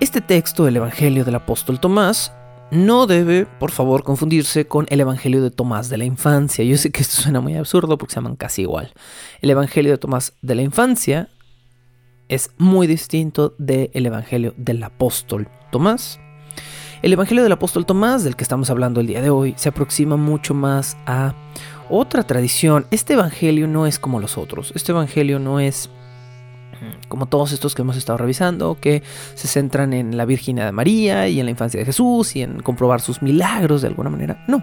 este texto, el Evangelio del apóstol Tomás, no debe, por favor, confundirse con el Evangelio de Tomás de la infancia. Yo sé que esto suena muy absurdo porque se llaman casi igual. El Evangelio de Tomás de la infancia es muy distinto del Evangelio del apóstol Tomás. El Evangelio del apóstol Tomás, del que estamos hablando el día de hoy, se aproxima mucho más a otra tradición. Este Evangelio no es como los otros. Este Evangelio no es como todos estos que hemos estado revisando, que se centran en la Virgen de María y en la infancia de Jesús y en comprobar sus milagros de alguna manera. No.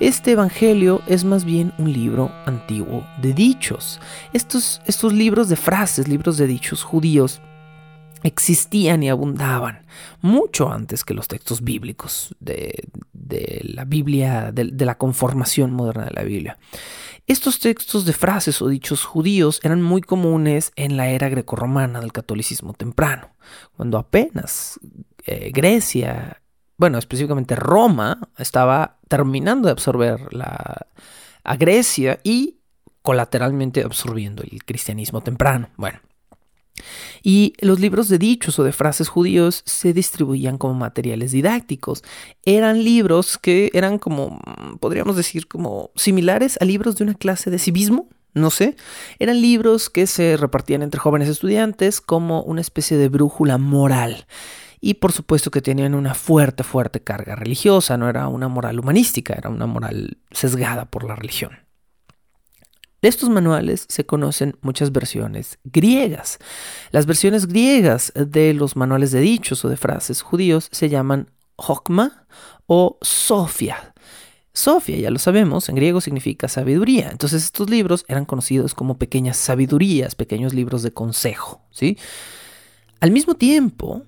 Este Evangelio es más bien un libro antiguo de dichos. Estos, estos libros de frases, libros de dichos judíos, existían y abundaban mucho antes que los textos bíblicos de, la Biblia, de, de, la conformación moderna de la Biblia. Estos textos de frases o dichos judíos eran muy comunes en la era grecorromana del catolicismo temprano, cuando apenas eh, Grecia, bueno, específicamente Roma, estaba terminando de absorber la, a Grecia y colateralmente absorbiendo el cristianismo temprano. Bueno. Y los libros de dichos o de frases judíos se distribuían como materiales didácticos. Eran libros que eran como, podríamos decir, como similares a libros de una clase de civismo, no sé. Eran libros que se repartían entre jóvenes estudiantes como una especie de brújula moral. Y por supuesto que tenían una fuerte, fuerte carga religiosa, no era una moral humanística, era una moral sesgada por la religión. De estos manuales se conocen muchas versiones griegas. Las versiones griegas de los manuales de dichos o de frases judíos se llaman Hokma o Sofia. Sofia, ya lo sabemos, en griego significa sabiduría. Entonces estos libros eran conocidos como pequeñas sabidurías, pequeños libros de consejo, ¿sí? Al mismo tiempo,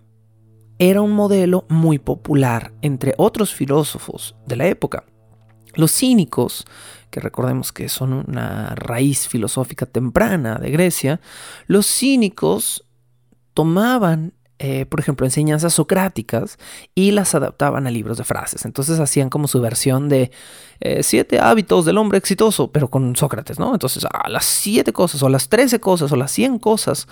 era un modelo muy popular entre otros filósofos de la época. Los cínicos, que recordemos que son una raíz filosófica temprana de Grecia, los cínicos tomaban eh, por ejemplo, enseñanzas socráticas y las adaptaban a libros de frases. Entonces hacían como su versión de eh, siete hábitos del hombre exitoso, pero con Sócrates, ¿no? Entonces, a las siete cosas, o las trece cosas, o las cien cosas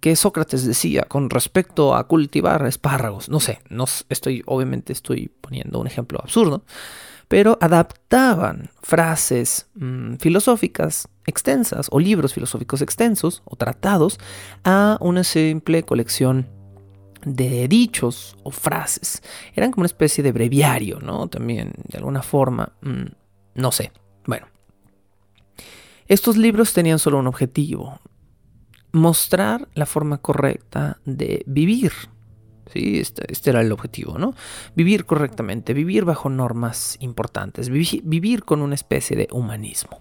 que Sócrates decía con respecto a cultivar espárragos. No sé, no estoy, obviamente estoy poniendo un ejemplo absurdo, pero adaptaban frases mm, filosóficas extensas, o libros filosóficos extensos, o tratados, a una simple colección de dichos o frases. Eran como una especie de breviario, ¿no? También, de alguna forma, mm, no sé. Bueno. Estos libros tenían solo un objetivo, mostrar la forma correcta de vivir. ¿Sí? Este, este era el objetivo, ¿no? Vivir correctamente, vivir bajo normas importantes, vivir con una especie de humanismo.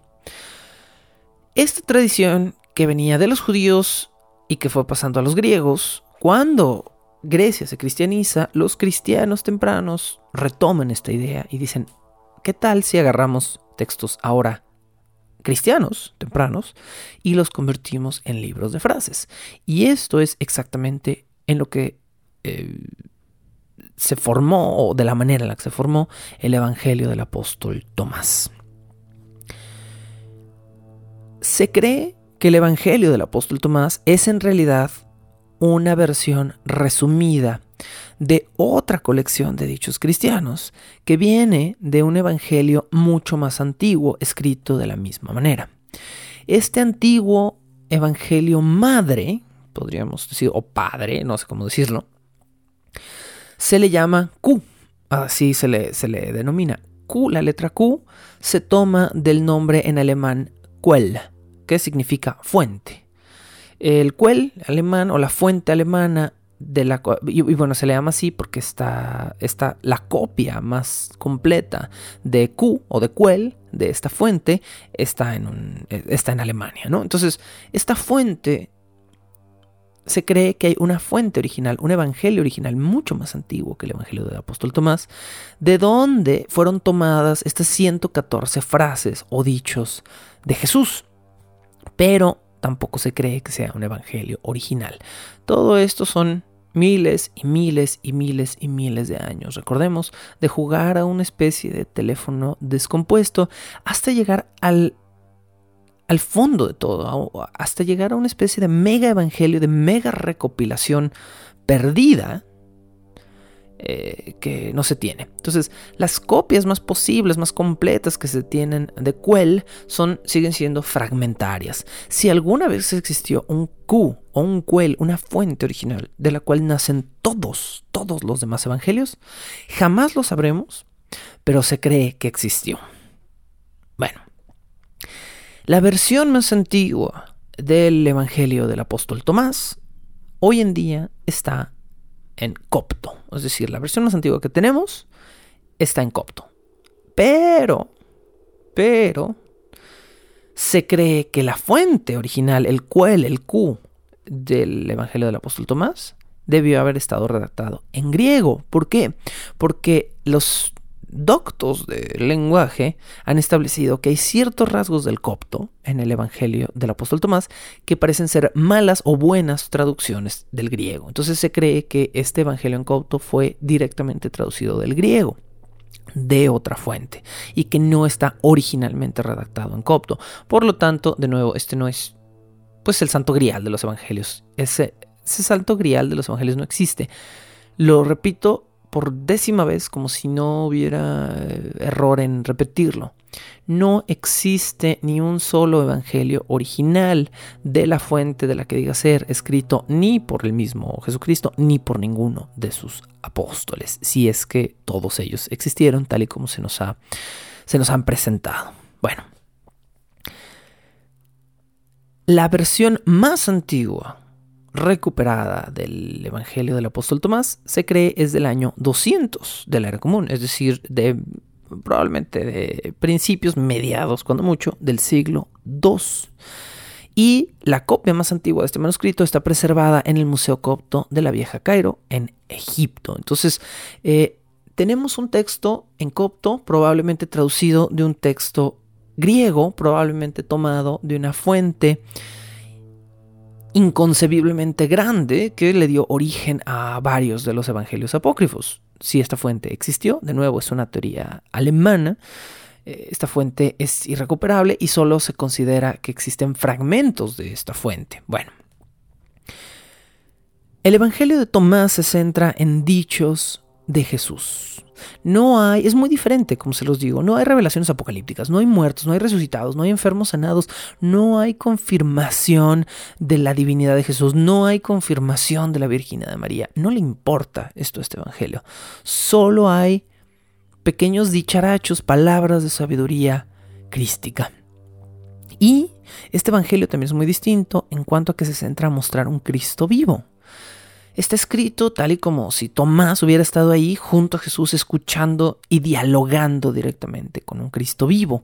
Esta tradición que venía de los judíos y que fue pasando a los griegos, cuando Grecia se cristianiza, los cristianos tempranos retoman esta idea y dicen, ¿qué tal si agarramos textos ahora cristianos tempranos y los convertimos en libros de frases? Y esto es exactamente en lo que eh, se formó, o de la manera en la que se formó, el Evangelio del apóstol Tomás. Se cree que el Evangelio del apóstol Tomás es en realidad una versión resumida de otra colección de dichos cristianos que viene de un evangelio mucho más antiguo escrito de la misma manera. Este antiguo evangelio madre, podríamos decir, o padre, no sé cómo decirlo, se le llama Q, así se le, se le denomina. Q, la letra Q, se toma del nombre en alemán Quell, que significa fuente. El Quell alemán o la fuente alemana de la y, bueno se le llama así porque está, está la copia más completa de Q o de Quell de esta fuente está en un, está en Alemania no entonces esta fuente se cree que hay una fuente original, un evangelio original mucho más antiguo que el evangelio del apóstol Tomás, de donde fueron tomadas estas 114 frases o dichos de Jesús. Pero tampoco se cree que sea un evangelio original. Todo esto son miles y miles y miles y miles de años, recordemos, de jugar a una especie de teléfono descompuesto hasta llegar al, al fondo de todo, hasta llegar a una especie de mega evangelio, de mega recopilación perdida eh, que no se tiene. Entonces, las copias más posibles, más completas que se tienen de Quell son, siguen siendo fragmentarias. Si alguna vez existió un Q o un Quell, una fuente original de la cual nacen todos, todos los demás evangelios, jamás lo sabremos, pero se cree que existió. Bueno, la versión más antigua del evangelio del apóstol Tomás hoy en día está en copto. Es decir, la versión más antigua que tenemos está en copto. Pero, pero, se cree que la fuente original, el cual, el Q del Evangelio del Apóstol Tomás, debió haber estado redactado en griego. ¿Por qué? Porque los doctos del lenguaje han establecido que hay ciertos rasgos del copto en el Evangelio del apóstol Tomás que parecen ser malas o buenas traducciones del griego. Entonces se cree que este Evangelio en copto fue directamente traducido del griego. de otra fuente y que no está originalmente redactado en copto. Por lo tanto, de nuevo, este no es pues el santo grial de los evangelios. Ese, ese santo grial de los evangelios no existe. Lo repito por décima vez como si no hubiera eh, error en repetirlo. No existe ni un solo evangelio original de la fuente de la que diga ser escrito ni por el mismo Jesucristo ni por ninguno de sus apóstoles, si es que todos ellos existieron tal y como se nos, ha, se nos han presentado. Bueno, la versión más antigua recuperada del Evangelio del Apóstol Tomás se cree es del año 200 de la era común, es decir, de probablemente de principios mediados, cuando mucho, del siglo II. Y la copia más antigua de este manuscrito está preservada en el Museo Copto de la Vieja Cairo, en Egipto. Entonces, eh, tenemos un texto en copto, probablemente traducido de un texto griego, probablemente tomado de una fuente inconcebiblemente grande que le dio origen a varios de los evangelios apócrifos. Si esta fuente existió, de nuevo es una teoría alemana, eh, esta fuente es irrecuperable y solo se considera que existen fragmentos de esta fuente. Bueno, el Evangelio de Tomás se centra en dichos de Jesús. No hay, es muy diferente, como se los digo, no hay revelaciones apocalípticas, no hay muertos, no hay resucitados, no hay enfermos sanados, no hay confirmación de la divinidad de Jesús, no hay confirmación de la Virginidad de María. No le importa esto a este Evangelio. Solo hay pequeños dicharachos, palabras de sabiduría crística. Y este Evangelio también es muy distinto en cuanto a que se centra a mostrar un Cristo vivo está escrito tal y como si Tomás hubiera estado ahí junto a Jesús escuchando y dialogando directamente con un Cristo vivo.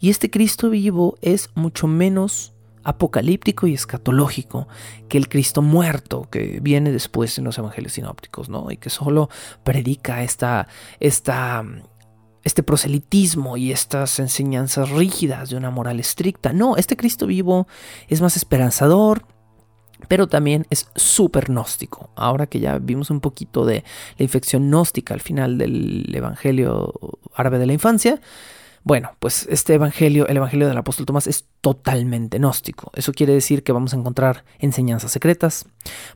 Y este Cristo vivo es mucho menos apocalíptico y escatológico que el Cristo muerto que viene después en los evangelios sinópticos, ¿no? Y que solo predica esta, esta, este proselitismo y estas enseñanzas rígidas de una moral estricta. No, este Cristo vivo es más esperanzador, pero también es súper gnóstico. Ahora que ya vimos un poquito de la infección gnóstica al final del Evangelio árabe de la infancia, bueno, pues este Evangelio, el Evangelio del apóstol Tomás, es totalmente gnóstico. Eso quiere decir que vamos a encontrar enseñanzas secretas,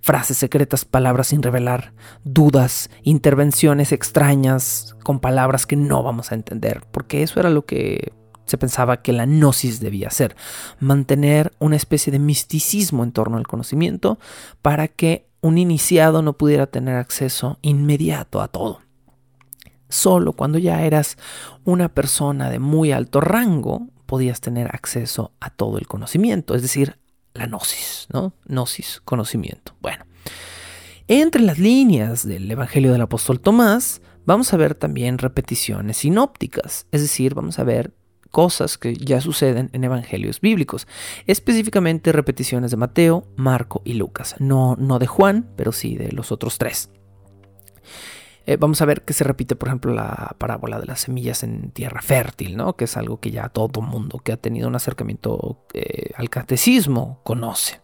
frases secretas, palabras sin revelar, dudas, intervenciones extrañas con palabras que no vamos a entender, porque eso era lo que se pensaba que la gnosis debía ser, mantener una especie de misticismo en torno al conocimiento para que un iniciado no pudiera tener acceso inmediato a todo. Solo cuando ya eras una persona de muy alto rango podías tener acceso a todo el conocimiento, es decir, la gnosis, ¿no? Gnosis, conocimiento. Bueno, entre las líneas del Evangelio del apóstol Tomás, vamos a ver también repeticiones sinópticas, es decir, vamos a ver cosas que ya suceden en evangelios bíblicos, específicamente repeticiones de Mateo, Marco y Lucas, no, no de Juan, pero sí de los otros tres. Eh, vamos a ver que se repite, por ejemplo, la parábola de las semillas en tierra fértil, ¿no? que es algo que ya todo mundo que ha tenido un acercamiento eh, al catecismo conoce.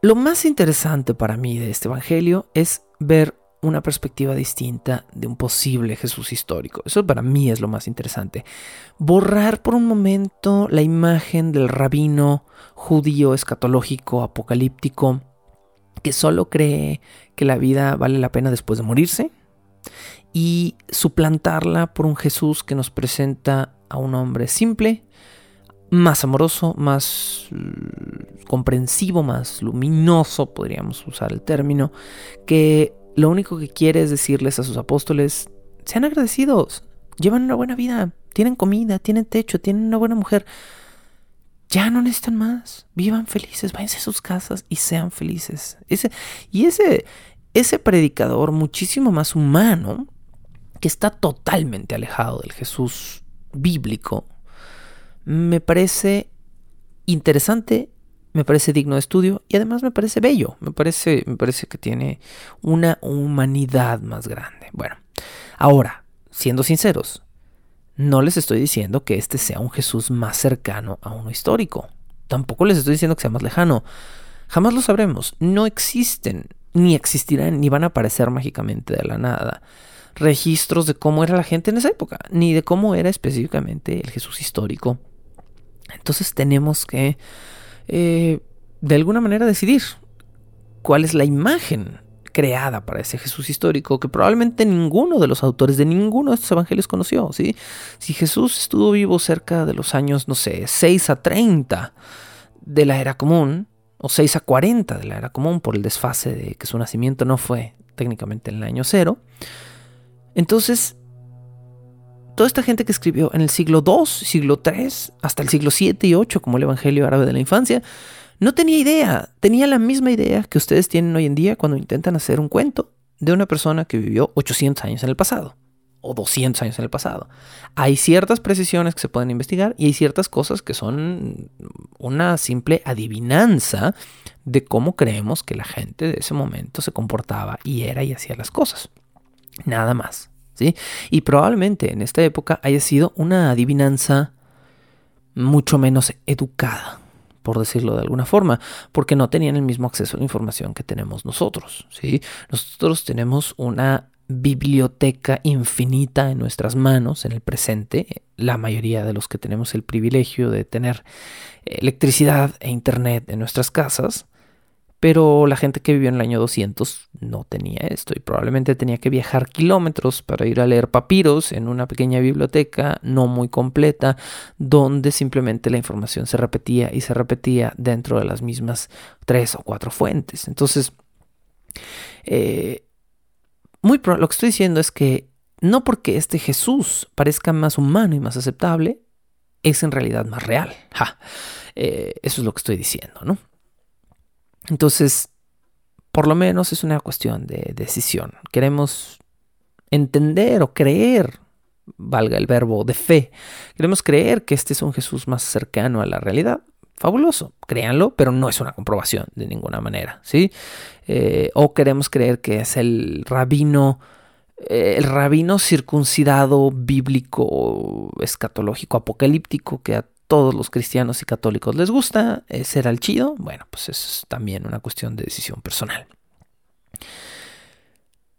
Lo más interesante para mí de este Evangelio es ver una perspectiva distinta de un posible Jesús histórico. Eso para mí es lo más interesante. Borrar por un momento la imagen del rabino judío escatológico apocalíptico que solo cree que la vida vale la pena después de morirse y suplantarla por un Jesús que nos presenta a un hombre simple, más amoroso, más mm, comprensivo, más luminoso, podríamos usar el término, que lo único que quiere es decirles a sus apóstoles, sean agradecidos, llevan una buena vida, tienen comida, tienen techo, tienen una buena mujer. Ya no necesitan más, vivan felices, váyanse a sus casas y sean felices. Ese, y ese, ese predicador muchísimo más humano, que está totalmente alejado del Jesús bíblico, me parece interesante me parece digno de estudio y además me parece bello, me parece, me parece que tiene una humanidad más grande. Bueno, ahora, siendo sinceros, no les estoy diciendo que este sea un Jesús más cercano a uno histórico. Tampoco les estoy diciendo que sea más lejano. Jamás lo sabremos. No existen, ni existirán, ni van a aparecer mágicamente de la nada. registros de cómo era la gente en esa época, ni de cómo era específicamente el Jesús histórico. Entonces tenemos que, eh, de alguna manera, decidir cuál es la imagen creada para ese Jesús histórico que probablemente ninguno de los autores de ninguno de estos evangelios conoció. ¿sí? Si Jesús estuvo vivo cerca de los años, no sé, 6 a 30 de la era común, o 6 a 40 de la era común por el desfase de que su nacimiento no fue técnicamente en el año cero, entonces toda esta gente que escribió en el siglo II, siglo III, hasta el siglo VII y VIII, como el Evangelio Árabe de la Infancia, no tenía idea, tenía la misma idea que ustedes tienen hoy en día cuando intentan hacer un cuento de una persona que vivió 800 años en el pasado o 200 años en el pasado. Hay ciertas precisiones que se pueden investigar y hay ciertas cosas que son una simple adivinanza de cómo creemos que la gente de ese momento se comportaba y era y hacía las cosas. Nada más. Y probablemente en esta época haya sido una adivinanza mucho menos educada por decirlo de alguna forma, porque no tenían el mismo acceso a la información que tenemos nosotros. ¿sí? Nosotros tenemos una biblioteca infinita en nuestras manos en el presente, la mayoría de los que tenemos el privilegio de tener electricidad e internet en nuestras casas, pero la gente que vivió en el año 200 no tenía esto y probablemente tenía que viajar kilómetros para ir a leer papiros en una pequeña biblioteca no muy completa, donde simplemente la información se repetía y se repetía dentro de las mismas tres o cuatro fuentes. Entonces, eh, muy lo que estoy diciendo es que no porque este Jesús parezca más humano y más aceptable, es en realidad más real. Eh, eso es lo que estoy diciendo, ¿no? Entonces, por lo menos es una cuestión de decisión. Queremos entender o creer, valga el verbo de fe, queremos creer que este es un Jesús más cercano a la realidad. Fabuloso, créanlo, pero no es una comprobación de ninguna manera, ¿sí? Eh, o queremos creer que es el rabino, eh, el rabino circuncidado, bíblico, escatológico, apocalíptico, que a todos los cristianos y católicos les gusta, ser el chido, bueno, pues es también una cuestión de decisión personal.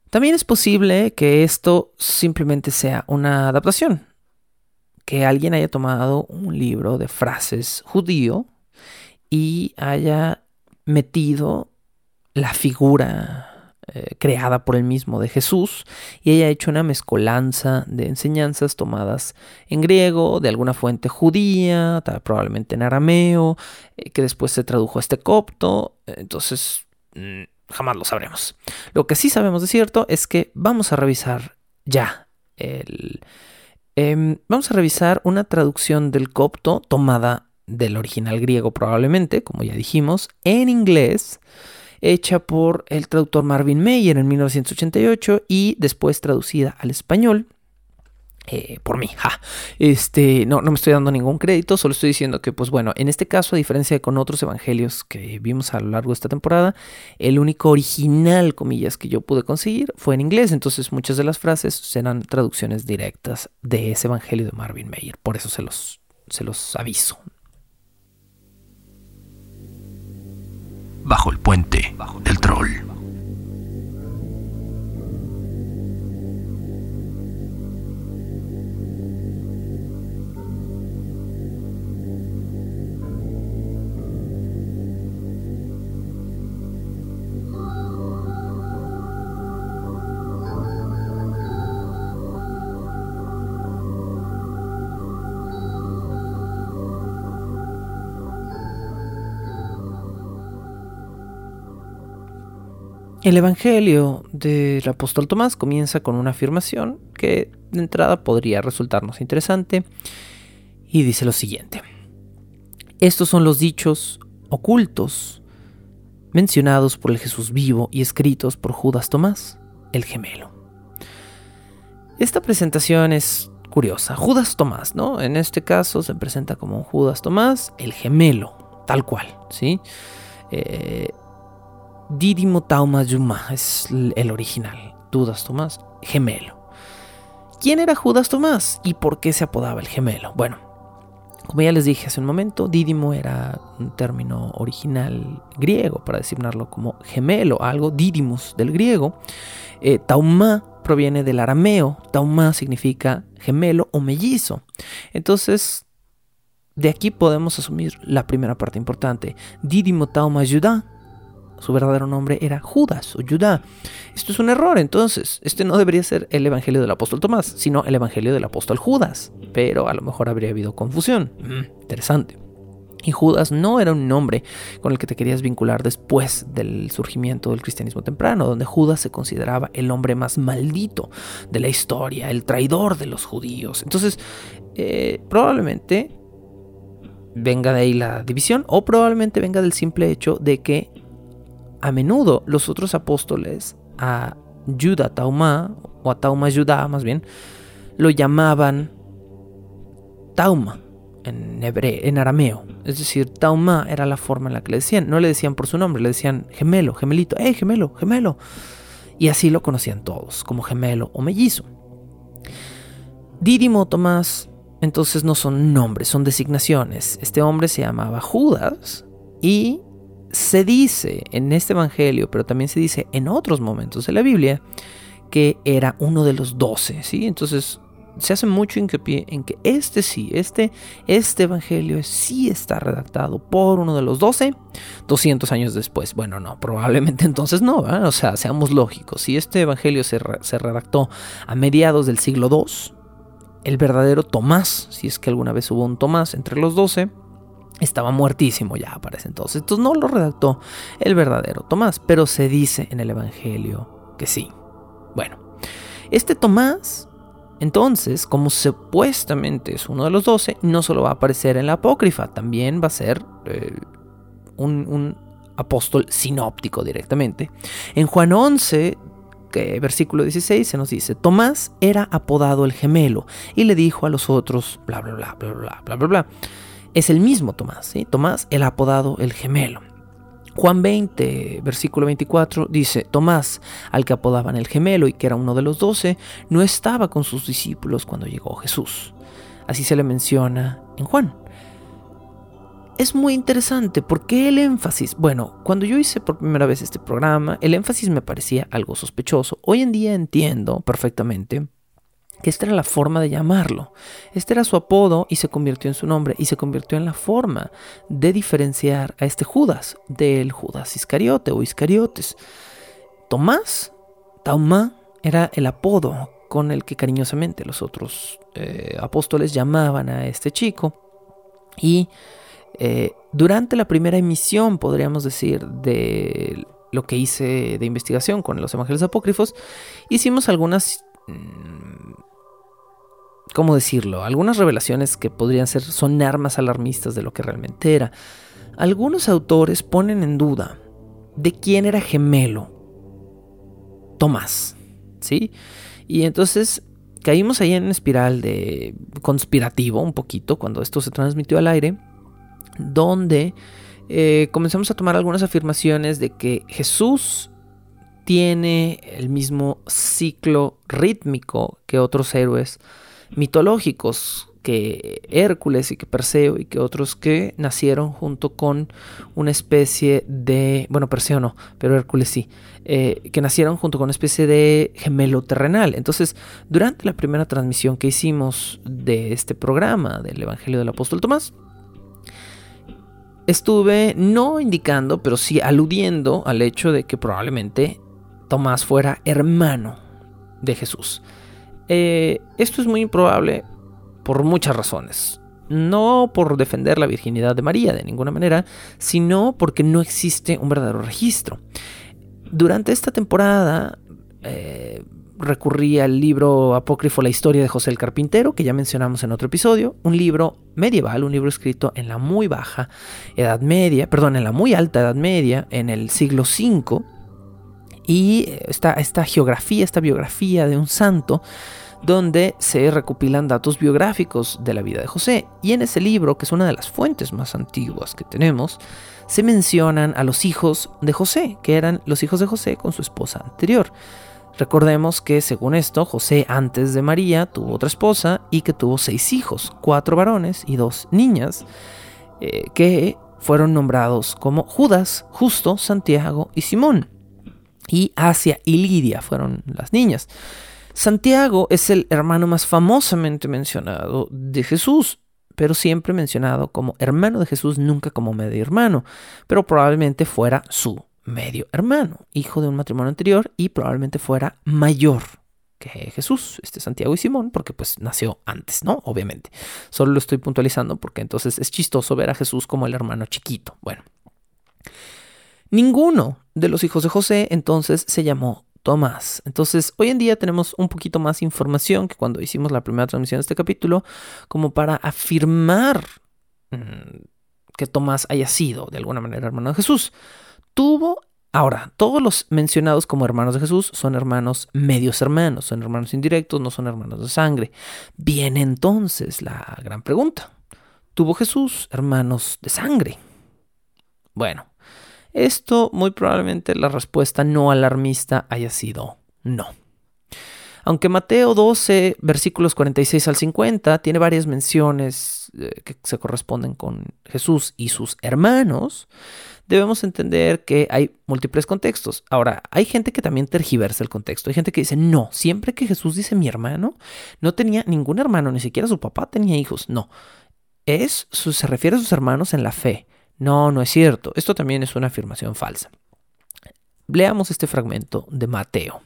También es posible que esto simplemente sea una adaptación, que alguien haya tomado un libro de frases judío y haya metido la figura eh, creada por el mismo de Jesús y ella ha hecho una mezcolanza de enseñanzas tomadas en griego, de alguna fuente judía, probablemente en arameo, eh, que después se tradujo a este copto, entonces mm, jamás lo sabremos. Lo que sí sabemos de cierto es que vamos a revisar ya el... Em, vamos a revisar una traducción del copto tomada del original griego probablemente, como ya dijimos, en inglés hecha por el traductor Marvin Meyer en 1988 y después traducida al español eh, por mí. Este, no, no me estoy dando ningún crédito, solo estoy diciendo que, pues bueno, en este caso, a diferencia de con otros evangelios que vimos a lo largo de esta temporada, el único original, comillas, que yo pude conseguir fue en inglés, entonces muchas de las frases serán traducciones directas de ese evangelio de Marvin Meyer, por eso se los, se los aviso. Bajo el puente del troll. El Evangelio del apóstol Tomás comienza con una afirmación que de entrada podría resultarnos interesante y dice lo siguiente. Estos son los dichos ocultos mencionados por el Jesús vivo y escritos por Judas Tomás, el gemelo. Esta presentación es curiosa. Judas Tomás, ¿no? En este caso se presenta como Judas Tomás, el gemelo, tal cual, ¿sí? Eh, Didimo Tauma Yuma es el original. Judas Tomás, gemelo. ¿Quién era Judas Tomás y por qué se apodaba el gemelo? Bueno, como ya les dije hace un momento, Didimo era un término original griego para designarlo como gemelo, algo Didimus del griego. Eh, tauma proviene del arameo. Tauma significa gemelo o mellizo. Entonces, de aquí podemos asumir la primera parte importante. Didimo Tauma Judá. Su verdadero nombre era Judas o Judá. Esto es un error, entonces. Este no debería ser el Evangelio del apóstol Tomás, sino el Evangelio del apóstol Judas. Pero a lo mejor habría habido confusión. Mm, interesante. Y Judas no era un nombre con el que te querías vincular después del surgimiento del cristianismo temprano, donde Judas se consideraba el hombre más maldito de la historia, el traidor de los judíos. Entonces, eh, probablemente venga de ahí la división o probablemente venga del simple hecho de que a menudo los otros apóstoles a Judas Tauma o a Tauma Judá más bien lo llamaban Tauma en, en arameo. Es decir, Tauma era la forma en la que le decían. No le decían por su nombre, le decían gemelo, gemelito, ¡eh, gemelo, gemelo! Y así lo conocían todos, como gemelo o mellizo. Dídimo Tomás, entonces no son nombres, son designaciones. Este hombre se llamaba Judas y se dice en este evangelio, pero también se dice en otros momentos de la Biblia, que era uno de los doce, ¿sí? Entonces se hace mucho hincapié en que este sí, este, este evangelio sí está redactado por uno de los doce, 200 años después. Bueno, no, probablemente entonces no, o sea, seamos lógicos. Si este evangelio se, se redactó a mediados del siglo II, el verdadero Tomás, si es que alguna vez hubo un Tomás entre los doce, estaba muertísimo ya para ese entonces. Entonces no lo redactó el verdadero Tomás, pero se dice en el evangelio que sí. Bueno, este Tomás entonces, como supuestamente es uno de los doce, no solo va a aparecer en la apócrifa, también va a ser eh, un, apóstol sinóptico directamente. En Juan 11, que, versículo 16, se nos dice, Tomás era apodado el gemelo y le dijo a los otros, bla, bla, bla, bla, bla, bla, bla, bla. Es el mismo Tomás. Tomás el apodado el gemelo. Juan 20, versículo 24, dice, Tomás, al que apodaban el gemelo y que era uno de los doce, no estaba con sus discípulos cuando llegó Jesús. Así se le menciona en Juan. Es muy interesante porque el énfasis, bueno, cuando yo hice por primera vez este programa, el énfasis me parecía algo sospechoso. Hoy en día entiendo perfectamente que esta era la forma de llamarlo. Este era su apodo y se convirtió en su nombre y se convirtió en la forma de diferenciar a este Judas del Judas Iscariote o Iscariotes. Tomás, Tauma, era el apodo con el que cariñosamente los otros eh, apóstoles llamaban a este chico. Y eh, durante la primera emisión, podríamos decir, de lo que hice de investigación con los evangelios apócrifos, hicimos algunas mm, ¿cómo decirlo? Algunas revelaciones que podrían ser sonar más alarmistas de lo que realmente era. Algunos autores ponen en duda de quién era gemelo. Tomás, ¿sí? Y entonces caímos ahí en una espiral de conspirativo un poquito cuando esto se transmitió al aire, donde eh, comenzamos a tomar algunas afirmaciones de que Jesús tiene el mismo ciclo rítmico que otros héroes mitológicos que Hércules y que Perseo y que otros que nacieron junto con una especie de, bueno, Perseo no, pero Hércules sí, eh, que nacieron junto con una especie de gemelo terrenal. Entonces, durante la primera transmisión que hicimos de este programa del Evangelio del Apóstol Tomás, estuve no indicando, pero sí aludiendo al hecho de que probablemente Tomás fuera hermano de Jesús. Eh, esto es muy improbable por muchas razones. No por defender la virginidad de María de ninguna manera, sino porque no existe un verdadero registro. Durante esta temporada eh, recurrí al libro apócrifo La historia de José el Carpintero, que ya mencionamos en otro episodio, un libro medieval, un libro escrito en la muy baja Edad Media, perdón, en la muy alta Edad Media, en el siglo V, y esta, esta geografía, esta biografía de un santo, donde se recopilan datos biográficos de la vida de José. Y en ese libro, que es una de las fuentes más antiguas que tenemos, se mencionan a los hijos de José, que eran los hijos de José con su esposa anterior. Recordemos que según esto, José antes de María tuvo otra esposa y que tuvo seis hijos, cuatro varones y dos niñas, eh, que fueron nombrados como Judas, Justo, Santiago y Simón y Asia y Lidia fueron las niñas. Santiago es el hermano más famosamente mencionado de Jesús, pero siempre mencionado como hermano de Jesús, nunca como medio hermano, pero probablemente fuera su medio hermano, hijo de un matrimonio anterior y probablemente fuera mayor que Jesús, este Santiago y Simón, porque pues nació antes, ¿no? Obviamente. Solo lo estoy puntualizando porque entonces es chistoso ver a Jesús como el hermano chiquito. Bueno. Ninguno de los hijos de José entonces se llamó Tomás. Entonces, hoy en día tenemos un poquito más información que cuando hicimos la primera transmisión de este capítulo, como para afirmar mm, que Tomás haya sido de alguna manera hermano de Jesús. Tuvo, ahora, todos los mencionados como hermanos de Jesús son hermanos medios hermanos, son hermanos indirectos, no son hermanos de sangre. Viene entonces la gran pregunta. ¿Tuvo Jesús hermanos de sangre? Bueno, esto muy probablemente la respuesta no alarmista haya sido no. Aunque Mateo 12, versículos 46 al 50, tiene varias menciones eh, que se corresponden con Jesús y sus hermanos, debemos entender que hay múltiples contextos. Ahora, hay gente que también tergiversa el contexto. Hay gente que dice, no, siempre que Jesús dice mi hermano, no tenía ningún hermano, ni siquiera su papá tenía hijos. No, es, se refiere a sus hermanos en la fe. No, no es cierto. Esto también es una afirmación falsa. Leamos este fragmento de Mateo.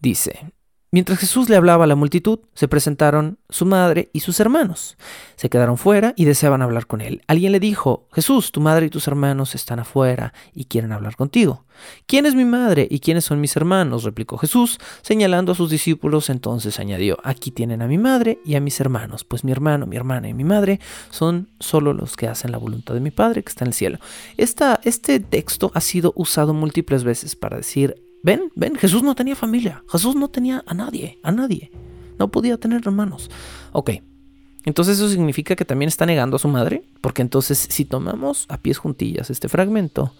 Dice, Mientras Jesús le hablaba a la multitud, se presentaron su madre y sus hermanos. Se quedaron fuera y deseaban hablar con él. Alguien le dijo, Jesús, tu madre y tus hermanos están afuera y quieren hablar contigo. ¿Quién es mi madre y quiénes son mis hermanos? replicó Jesús, señalando a sus discípulos. Entonces añadió, aquí tienen a mi madre y a mis hermanos, pues mi hermano, mi hermana y mi madre son solo los que hacen la voluntad de mi Padre que está en el cielo. este texto ha sido usado múltiples veces para decir Ven, ven, Jesús no tenía familia. Jesús no tenía a nadie, a nadie. No podía tener hermanos. Ok, entonces eso significa que también está negando a su madre, porque entonces si tomamos a pies juntillas este fragmento,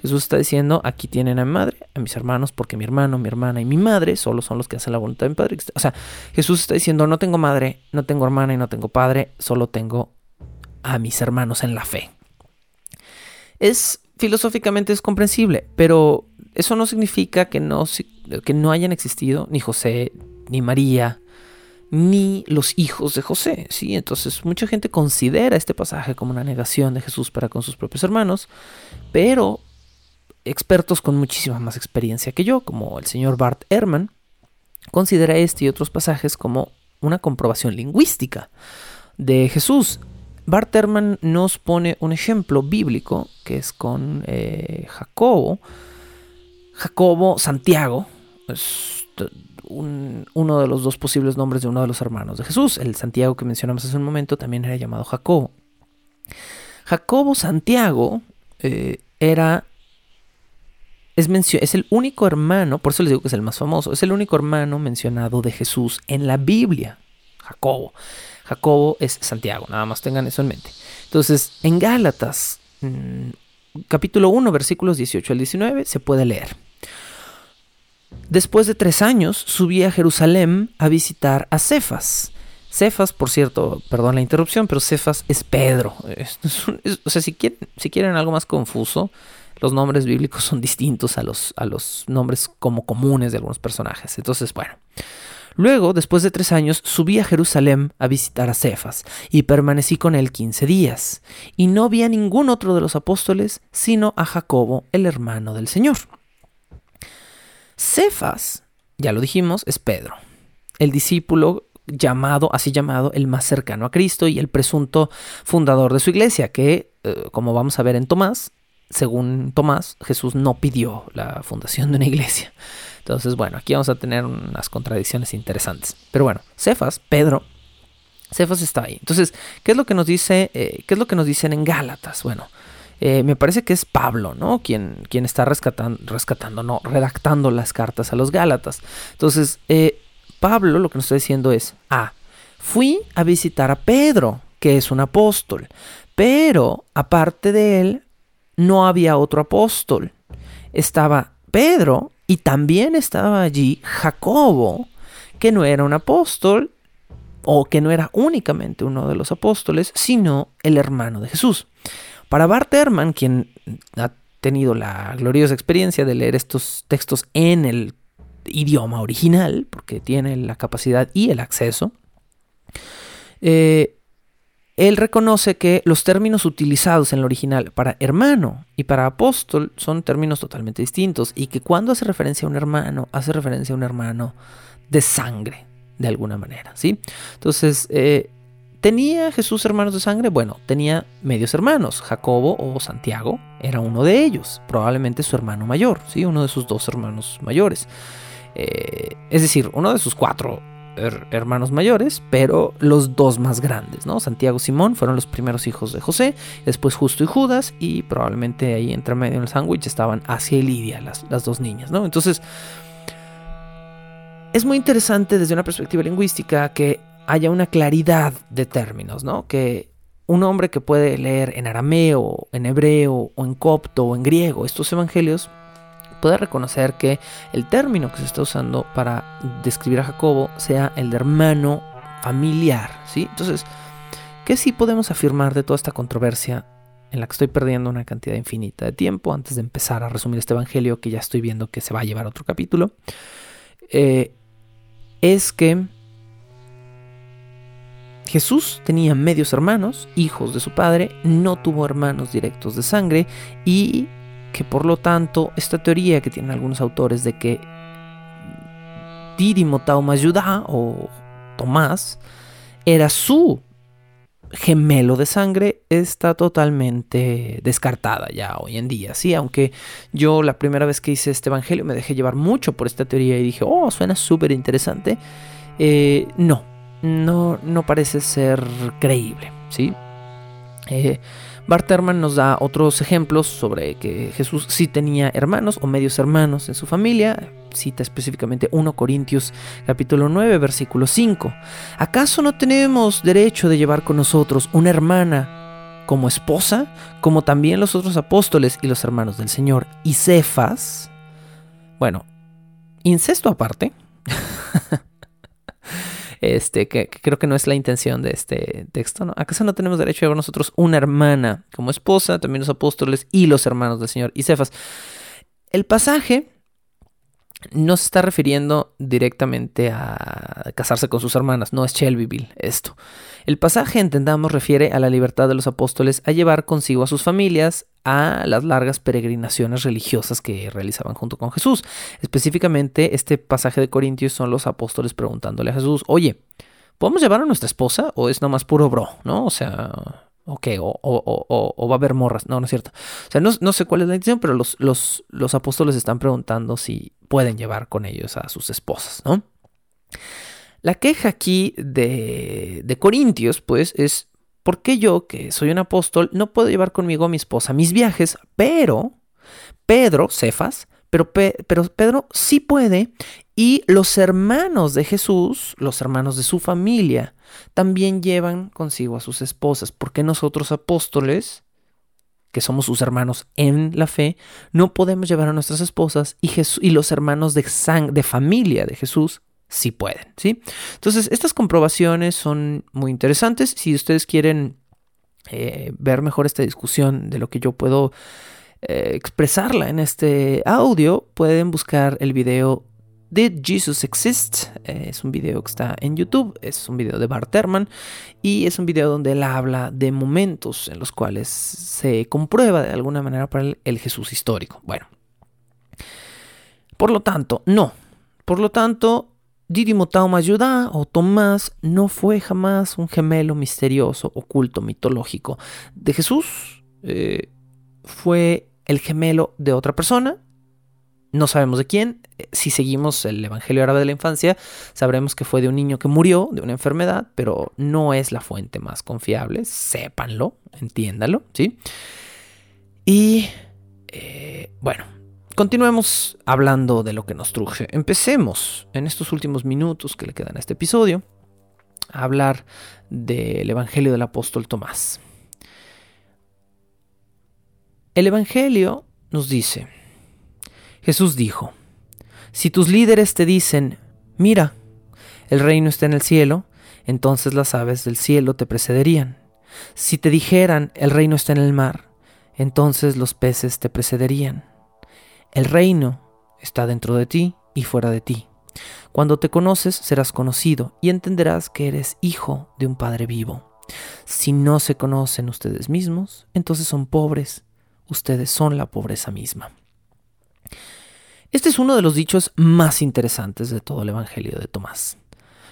Jesús está diciendo, aquí tienen a mi madre, a mis hermanos, porque mi hermano, mi hermana y mi madre solo son los que hacen la voluntad de mi padre. O sea, Jesús está diciendo, no tengo madre, no tengo hermana y no tengo padre, solo tengo a mis hermanos en la fe. Es filosóficamente es comprensible, pero eso no significa que no, que no hayan existido ni José, ni María, ni los hijos de José. ¿sí? Entonces mucha gente considera este pasaje como una negación de Jesús para con sus propios hermanos, pero expertos con muchísima más experiencia que yo, como el señor Bart Ehrman, considera este y otros pasajes como una comprobación lingüística de Jesús. Bart Ehrman nos pone un ejemplo bíblico que es con eh, Jacobo, Jacobo Santiago es uno de los dos posibles nombres de uno de los hermanos de Jesús. El Santiago que mencionamos hace un momento también era llamado Jacobo. Jacobo Santiago eh, era es, es, el único hermano, por eso les digo que es el más famoso, es el único hermano mencionado de Jesús en la Biblia, Jacobo. Jacobo es Santiago, nada más tengan eso en mente. Entonces, en Gálatas, mm, capítulo 1, versículos 18 al 19, se puede leer. Después de tres años, subí a Jerusalén a visitar a Cefas. Cefas, por cierto, perdón la interrupción, pero Cefas es Pedro. o sea, si quieren, si quieren algo más confuso, los nombres bíblicos son distintos a los, a los nombres como comunes de algunos personajes. Entonces, bueno. Luego, después de tres años, subí a Jerusalén a visitar a Cefas y permanecí con él quince días. Y no vi a ningún otro de los apóstoles, sino a Jacobo, el hermano del Señor. Cefas, ya lo dijimos, es Pedro, el discípulo llamado, así llamado, el más cercano a Cristo y el presunto fundador de su iglesia, que, eh, como vamos a ver en Tomás, según Tomás, Jesús no pidió la fundación de una iglesia. Entonces, bueno, aquí vamos a tener unas contradicciones interesantes. Pero bueno, Cefas, Pedro, Cefas está ahí. Entonces, ¿qué es lo que nos dice? Eh, ¿Qué es lo que nos dicen en Gálatas? Bueno, eh, me parece que es Pablo, ¿no? Quien, quien está rescatando, no, redactando las cartas a los Gálatas. Entonces, eh, Pablo lo que nos está diciendo es, ah, fui a visitar a Pedro, que es un apóstol, pero aparte de él, no había otro apóstol. Estaba Pedro y también estaba allí Jacobo, que no era un apóstol, o que no era únicamente uno de los apóstoles, sino el hermano de Jesús. Para Bart Ehrman, quien ha tenido la gloriosa experiencia de leer estos textos en el idioma original, porque tiene la capacidad y el acceso, eh, él reconoce que los términos utilizados en el original para hermano y para apóstol son términos totalmente distintos y que cuando hace referencia a un hermano, hace referencia a un hermano de sangre, de alguna manera, ¿sí? Entonces, eh, ¿tenía Jesús hermanos de sangre? Bueno, tenía medios hermanos, Jacobo o Santiago era uno de ellos, probablemente su hermano mayor, ¿sí? Uno de sus dos hermanos mayores. Eh, es decir, uno de sus cuatro hermanos mayores, pero los dos más grandes, ¿no? Santiago y Simón fueron los primeros hijos de José, después Justo y Judas, y probablemente ahí entre medio en el sándwich estaban Asia y Lidia, las, las dos niñas, ¿no? Entonces, es muy interesante desde una perspectiva lingüística que haya una claridad de términos, ¿no? Que un hombre que puede leer en arameo, en hebreo, o en copto, o en griego estos evangelios, puede reconocer que el término que se está usando para describir a Jacobo sea el de hermano familiar, ¿sí? Entonces, ¿qué sí podemos afirmar de toda esta controversia en la que estoy perdiendo una cantidad infinita de tiempo antes de empezar a resumir este evangelio que ya estoy viendo que se va a llevar a otro capítulo? Eh, es que Jesús tenía medios hermanos, hijos de su padre, no tuvo hermanos directos de sangre y que por lo tanto esta teoría que tienen algunos autores de que Dídimo Taumayudá o Tomás era su gemelo de sangre está totalmente descartada ya hoy en día, sí, aunque yo la primera vez que hice este evangelio me dejé llevar mucho por esta teoría y dije, oh, suena súper interesante, eh, no, no, no parece ser creíble, sí. Eh, Barterman nos da otros ejemplos sobre que Jesús sí tenía hermanos o medios hermanos en su familia. Cita específicamente 1 Corintios capítulo 9 versículo 5. ¿Acaso no tenemos derecho de llevar con nosotros una hermana como esposa, como también los otros apóstoles y los hermanos del Señor y Cefas? Bueno, incesto aparte. este, que, creo que no es la intención de este texto, ¿no? ¿Acaso no tenemos derecho a llevar nosotros una hermana como esposa, también los apóstoles y los hermanos del Señor y Cefas? El pasaje no se está refiriendo directamente a casarse con sus hermanas, no es Shelbyville esto. El pasaje, entendamos, refiere a la libertad de los apóstoles a llevar consigo a sus familias a las largas peregrinaciones religiosas que realizaban junto con Jesús. Específicamente, este pasaje de Corintios son los apóstoles preguntándole a Jesús, oye, ¿podemos llevar a nuestra esposa o es nomás puro bro? ¿No? O sea, ok, o, o, va a haber morras. No, no es cierto. O sea, no, sé cuál es la intención, pero los, apóstoles están preguntando si pueden llevar con ellos a sus esposas, ¿no? La queja aquí de, de Corintios, pues, es ¿por qué yo, que soy un apóstol, no puedo llevar conmigo a mi esposa mis viajes? Pero Pedro, Cefas, pero, pero, Pedro sí puede y los hermanos de Jesús, los hermanos de su familia, también llevan consigo a sus esposas, porque nosotros apóstoles, que somos sus hermanos en la fe, no podemos llevar a nuestras esposas y, y los hermanos de, de familia de Jesús sí pueden, ¿sí? Entonces, estas comprobaciones son muy interesantes. Si ustedes quieren eh, ver mejor esta discusión de lo que yo puedo eh, expresarla en este audio, pueden buscar el video Did Jesus Exist? Eh, es un video que está en YouTube, es un video de Bart Ehrman y es un video donde él habla de momentos en los cuales se comprueba de alguna manera para él el Jesús histórico. Bueno, por lo tanto, no. Por lo tanto, Didimo Taumayuda o Tomás no fue jamás un gemelo misterioso, oculto, mitológico de Jesús. Eh, fue el gemelo de otra persona. No sabemos de quién. Eh, si seguimos el Evangelio árabe de la infancia, sabremos que fue de un niño que murió de una enfermedad, pero no es la fuente más confiable. Sépanlo, entiéndalo, ¿sí? Y eh, bueno, continuemos hablando de lo que nos truje. Empecemos en estos últimos minutos que le quedan a este episodio a hablar del Evangelio del apóstol Tomás. El Evangelio nos dice, Jesús dijo, si tus líderes te dicen, mira, el reino está en el cielo, entonces las aves del cielo te precederían. Si te dijeran, el reino está en el mar, entonces los peces te precederían. El reino está dentro de ti, y fuera de ti. Cuando te conoces serás conocido y entenderás que eres hijo de un Padre vivo. Si no se conocen ustedes mismos, entonces son pobres. Ustedes son la pobreza misma. Este es uno de los dichos más interesantes de todo el Evangelio de Tomás.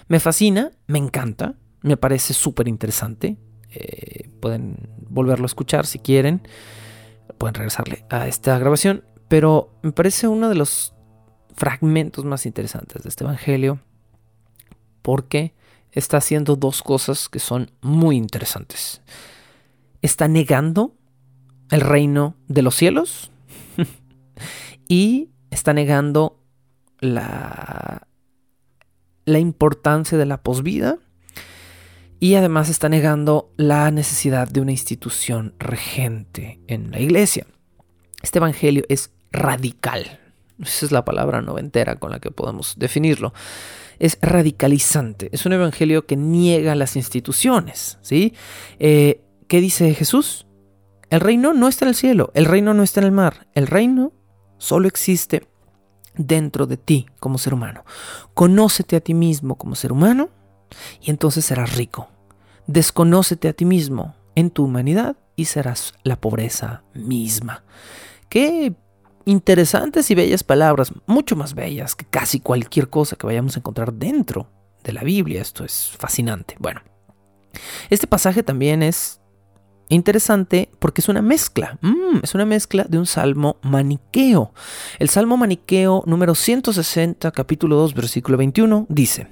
Me fascina, me encanta, me parece súper interesante. Eh, pueden volverlo a escuchar si quieren. Pueden regresarle a esta grabación. Pero me parece uno de los fragmentos más interesantes de este Evangelio. Porque está haciendo dos cosas que son muy interesantes. Está negando el reino de los cielos y está negando la, la importancia de la posvida y además está negando la necesidad de una institución regente en la iglesia. Este evangelio es radical. Esa es la palabra noventera con la que podemos definirlo. Es radicalizante. Es un evangelio que niega las instituciones. ¿sí? Eh, ¿Qué dice Jesús? El reino no está en el cielo, el reino no está en el mar, el reino solo existe dentro de ti como ser humano. Conócete a ti mismo como ser humano y entonces serás rico. Desconócete a ti mismo en tu humanidad y serás la pobreza misma. Qué interesantes y bellas palabras, mucho más bellas que casi cualquier cosa que vayamos a encontrar dentro de la Biblia. Esto es fascinante. Bueno, este pasaje también es interesante porque es una mezcla, mm, es una mezcla de un salmo maniqueo. El salmo maniqueo número 160, capítulo 2, versículo 21, dice,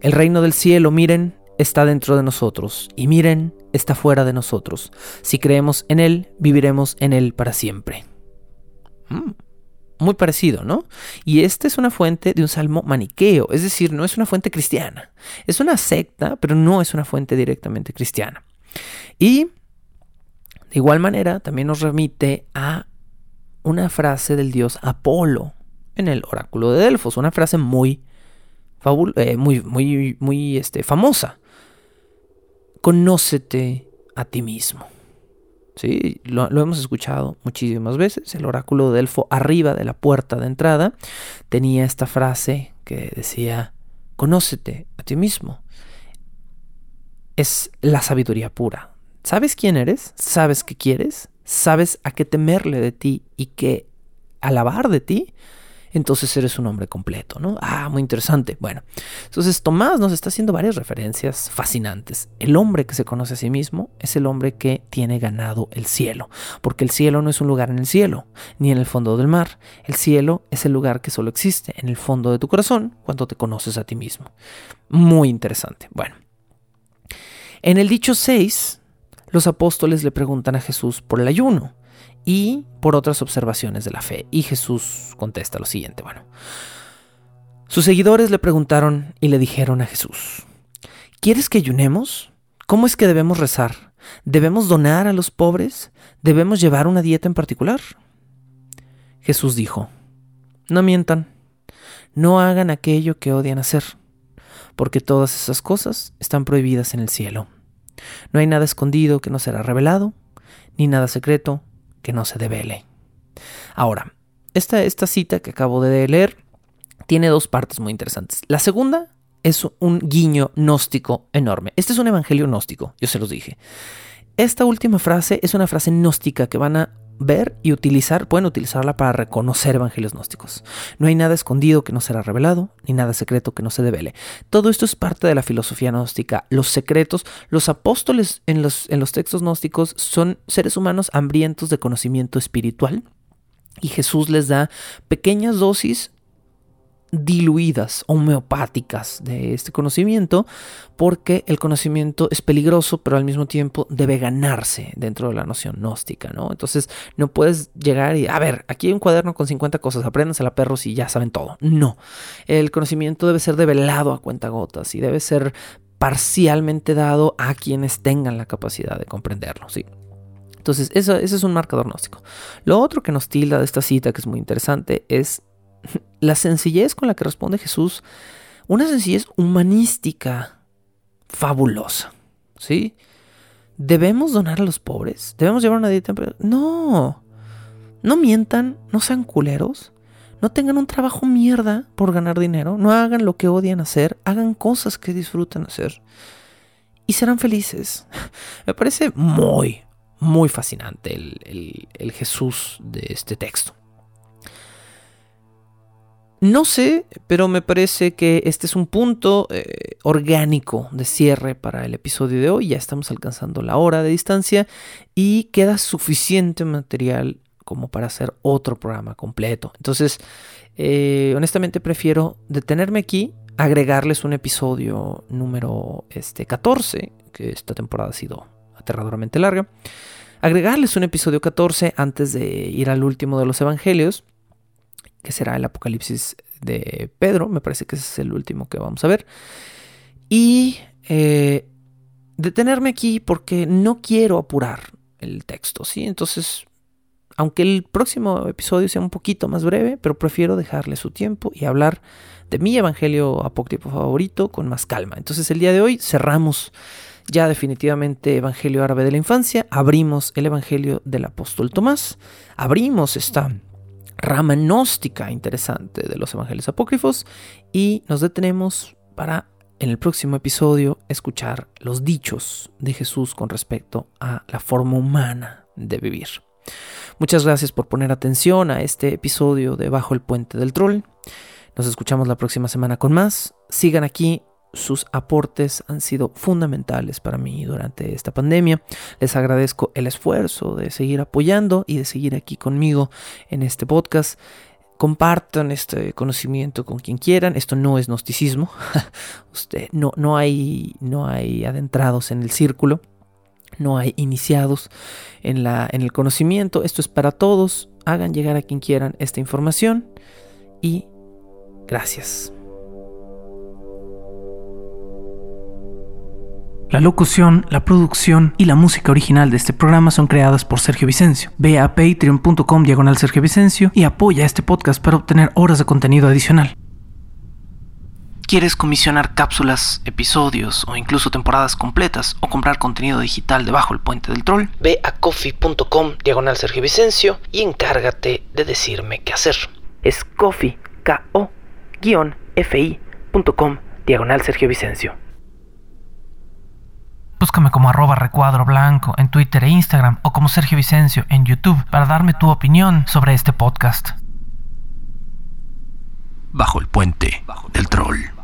El reino del cielo, miren, está dentro de nosotros, y miren, está fuera de nosotros. Si creemos en Él, viviremos en Él para siempre. Mm, muy parecido, ¿no? Y esta es una fuente de un salmo maniqueo, es decir, no es una fuente cristiana. Es una secta, pero no es una fuente directamente cristiana. Y de igual manera, también nos remite a una frase del dios Apolo en el oráculo de Delfos, una frase muy, eh, muy, muy, muy este, famosa. Conócete a ti mismo. ¿Sí? Lo, lo, hemos escuchado muchísimas veces. El oráculo de Delfo, arriba de la puerta de entrada, tenía esta frase que decía, conócete a ti mismo. Es la sabiduría pura ¿Sabes quién eres? ¿Sabes qué quieres? ¿Sabes a qué temerle de ti y qué alabar de ti? Entonces eres un hombre completo, ¿no? Ah, muy interesante. Bueno, entonces Tomás nos está haciendo varias referencias fascinantes. El hombre que se conoce a sí mismo es el hombre que tiene ganado el cielo, porque el cielo no es un lugar en el cielo, ni en el fondo del mar. El cielo es el lugar que solo existe en el fondo de tu corazón cuando te conoces a ti mismo. Muy interesante. Bueno, en el dicho 6 los apóstoles le preguntan a Jesús por el ayuno y por otras observaciones de la fe. Y Jesús contesta lo siguiente, bueno. Sus seguidores le preguntaron y le dijeron a Jesús, ¿quieres que ayunemos? ¿Cómo es que debemos rezar? ¿Debemos donar a los pobres? ¿Debemos llevar una dieta en particular? Jesús dijo, no mientan, no hagan aquello que odian hacer, porque todas esas cosas están prohibidas en el cielo. No hay nada escondido que no será revelado, ni nada secreto que no se devele. Ahora, esta, esta cita que acabo de leer tiene dos partes muy interesantes. La segunda es un guiño gnóstico enorme. Este es un evangelio gnóstico, yo se los dije. Esta última frase es una frase gnóstica que van a ver y utilizar, pueden utilizarla para reconocer evangelios gnósticos. No hay nada escondido que no será revelado, ni nada secreto que no se devele. Todo esto es parte de la filosofía gnóstica. Los secretos, los apóstoles en los, en los textos gnósticos son seres humanos hambrientos de conocimiento espiritual. Y Jesús les da pequeñas dosis diluidas, homeopáticas de este conocimiento, porque el conocimiento es peligroso, pero al mismo tiempo debe ganarse dentro de la noción gnóstica, ¿no? Entonces no puedes llegar y, a ver, aquí hay un cuaderno con 50 cosas, apréndanse a perros y ya saben todo. No, el conocimiento debe ser develado a cuentagotas y debe ser parcialmente dado a quienes tengan la capacidad de comprenderlo, ¿sí? Entonces, eso, ese es un marcador gnóstico. Lo otro que nos tilda de esta cita, que es muy interesante, es la sencillez con la que responde Jesús, una sencillez humanística fabulosa, ¿sí? ¿Debemos donar a los pobres? ¿Debemos llevar una dieta? No, no mientan, no sean culeros, no tengan un trabajo mierda por ganar dinero, no hagan lo que odian hacer, hagan cosas que disfrutan hacer y serán felices. Me parece muy, muy fascinante el, Jesús de este texto. No sé, pero me parece que este es un punto eh, orgánico de cierre para el episodio de hoy. Ya estamos alcanzando la hora de distancia y queda suficiente material como para hacer otro programa completo. Entonces, eh, honestamente prefiero detenerme aquí, agregarles un episodio número este, 14, que esta temporada ha sido aterradoramente larga agregarles un episodio 14 antes de ir al último de los evangelios, que será el Apocalipsis de Pedro, me parece que ese es el último que vamos a ver. Y eh, detenerme aquí porque no quiero apurar el texto, ¿sí? Entonces, aunque el próximo episodio sea un poquito más breve, pero prefiero dejarle su tiempo y hablar de mi evangelio apócrifo favorito con más calma. Entonces, el día de hoy cerramos ya definitivamente Evangelio Árabe de la Infancia, abrimos el Evangelio del Apóstol Tomás, abrimos esta rama gnóstica interesante de los Evangelios Apócrifos y nos detenemos para en el próximo episodio escuchar los dichos de Jesús con respecto a la forma humana de vivir. Muchas gracias por poner atención a este episodio de Bajo el Puente del Troll. Nos escuchamos la próxima semana con más. Sigan aquí sus aportes han sido fundamentales para mí durante esta pandemia. Les agradezco el esfuerzo de seguir apoyando y de seguir aquí conmigo en este podcast. Compartan este conocimiento con quien quieran. Esto no es gnosticismo. No, no, hay, no hay adentrados en el círculo. No hay iniciados en, la, en el conocimiento. Esto es para todos. Hagan llegar a quien quieran esta información. Y gracias. La locución, la producción y la música original de este programa son creadas por Sergio Vicencio. Ve a patreon.com diagonal Sergio Vicencio y apoya este podcast para obtener horas de contenido adicional. ¿Quieres comisionar cápsulas, episodios o incluso temporadas completas o comprar contenido digital debajo del puente del troll? Ve a coffee.com diagonal Sergio Vicencio y encárgate de decirme qué hacer. Es coffee, k o ficom diagonal Sergio Vicencio. Búscame como arroba recuadro blanco en Twitter e Instagram o como Sergio Vicencio en YouTube para darme tu opinión sobre este podcast. Bajo el puente del troll.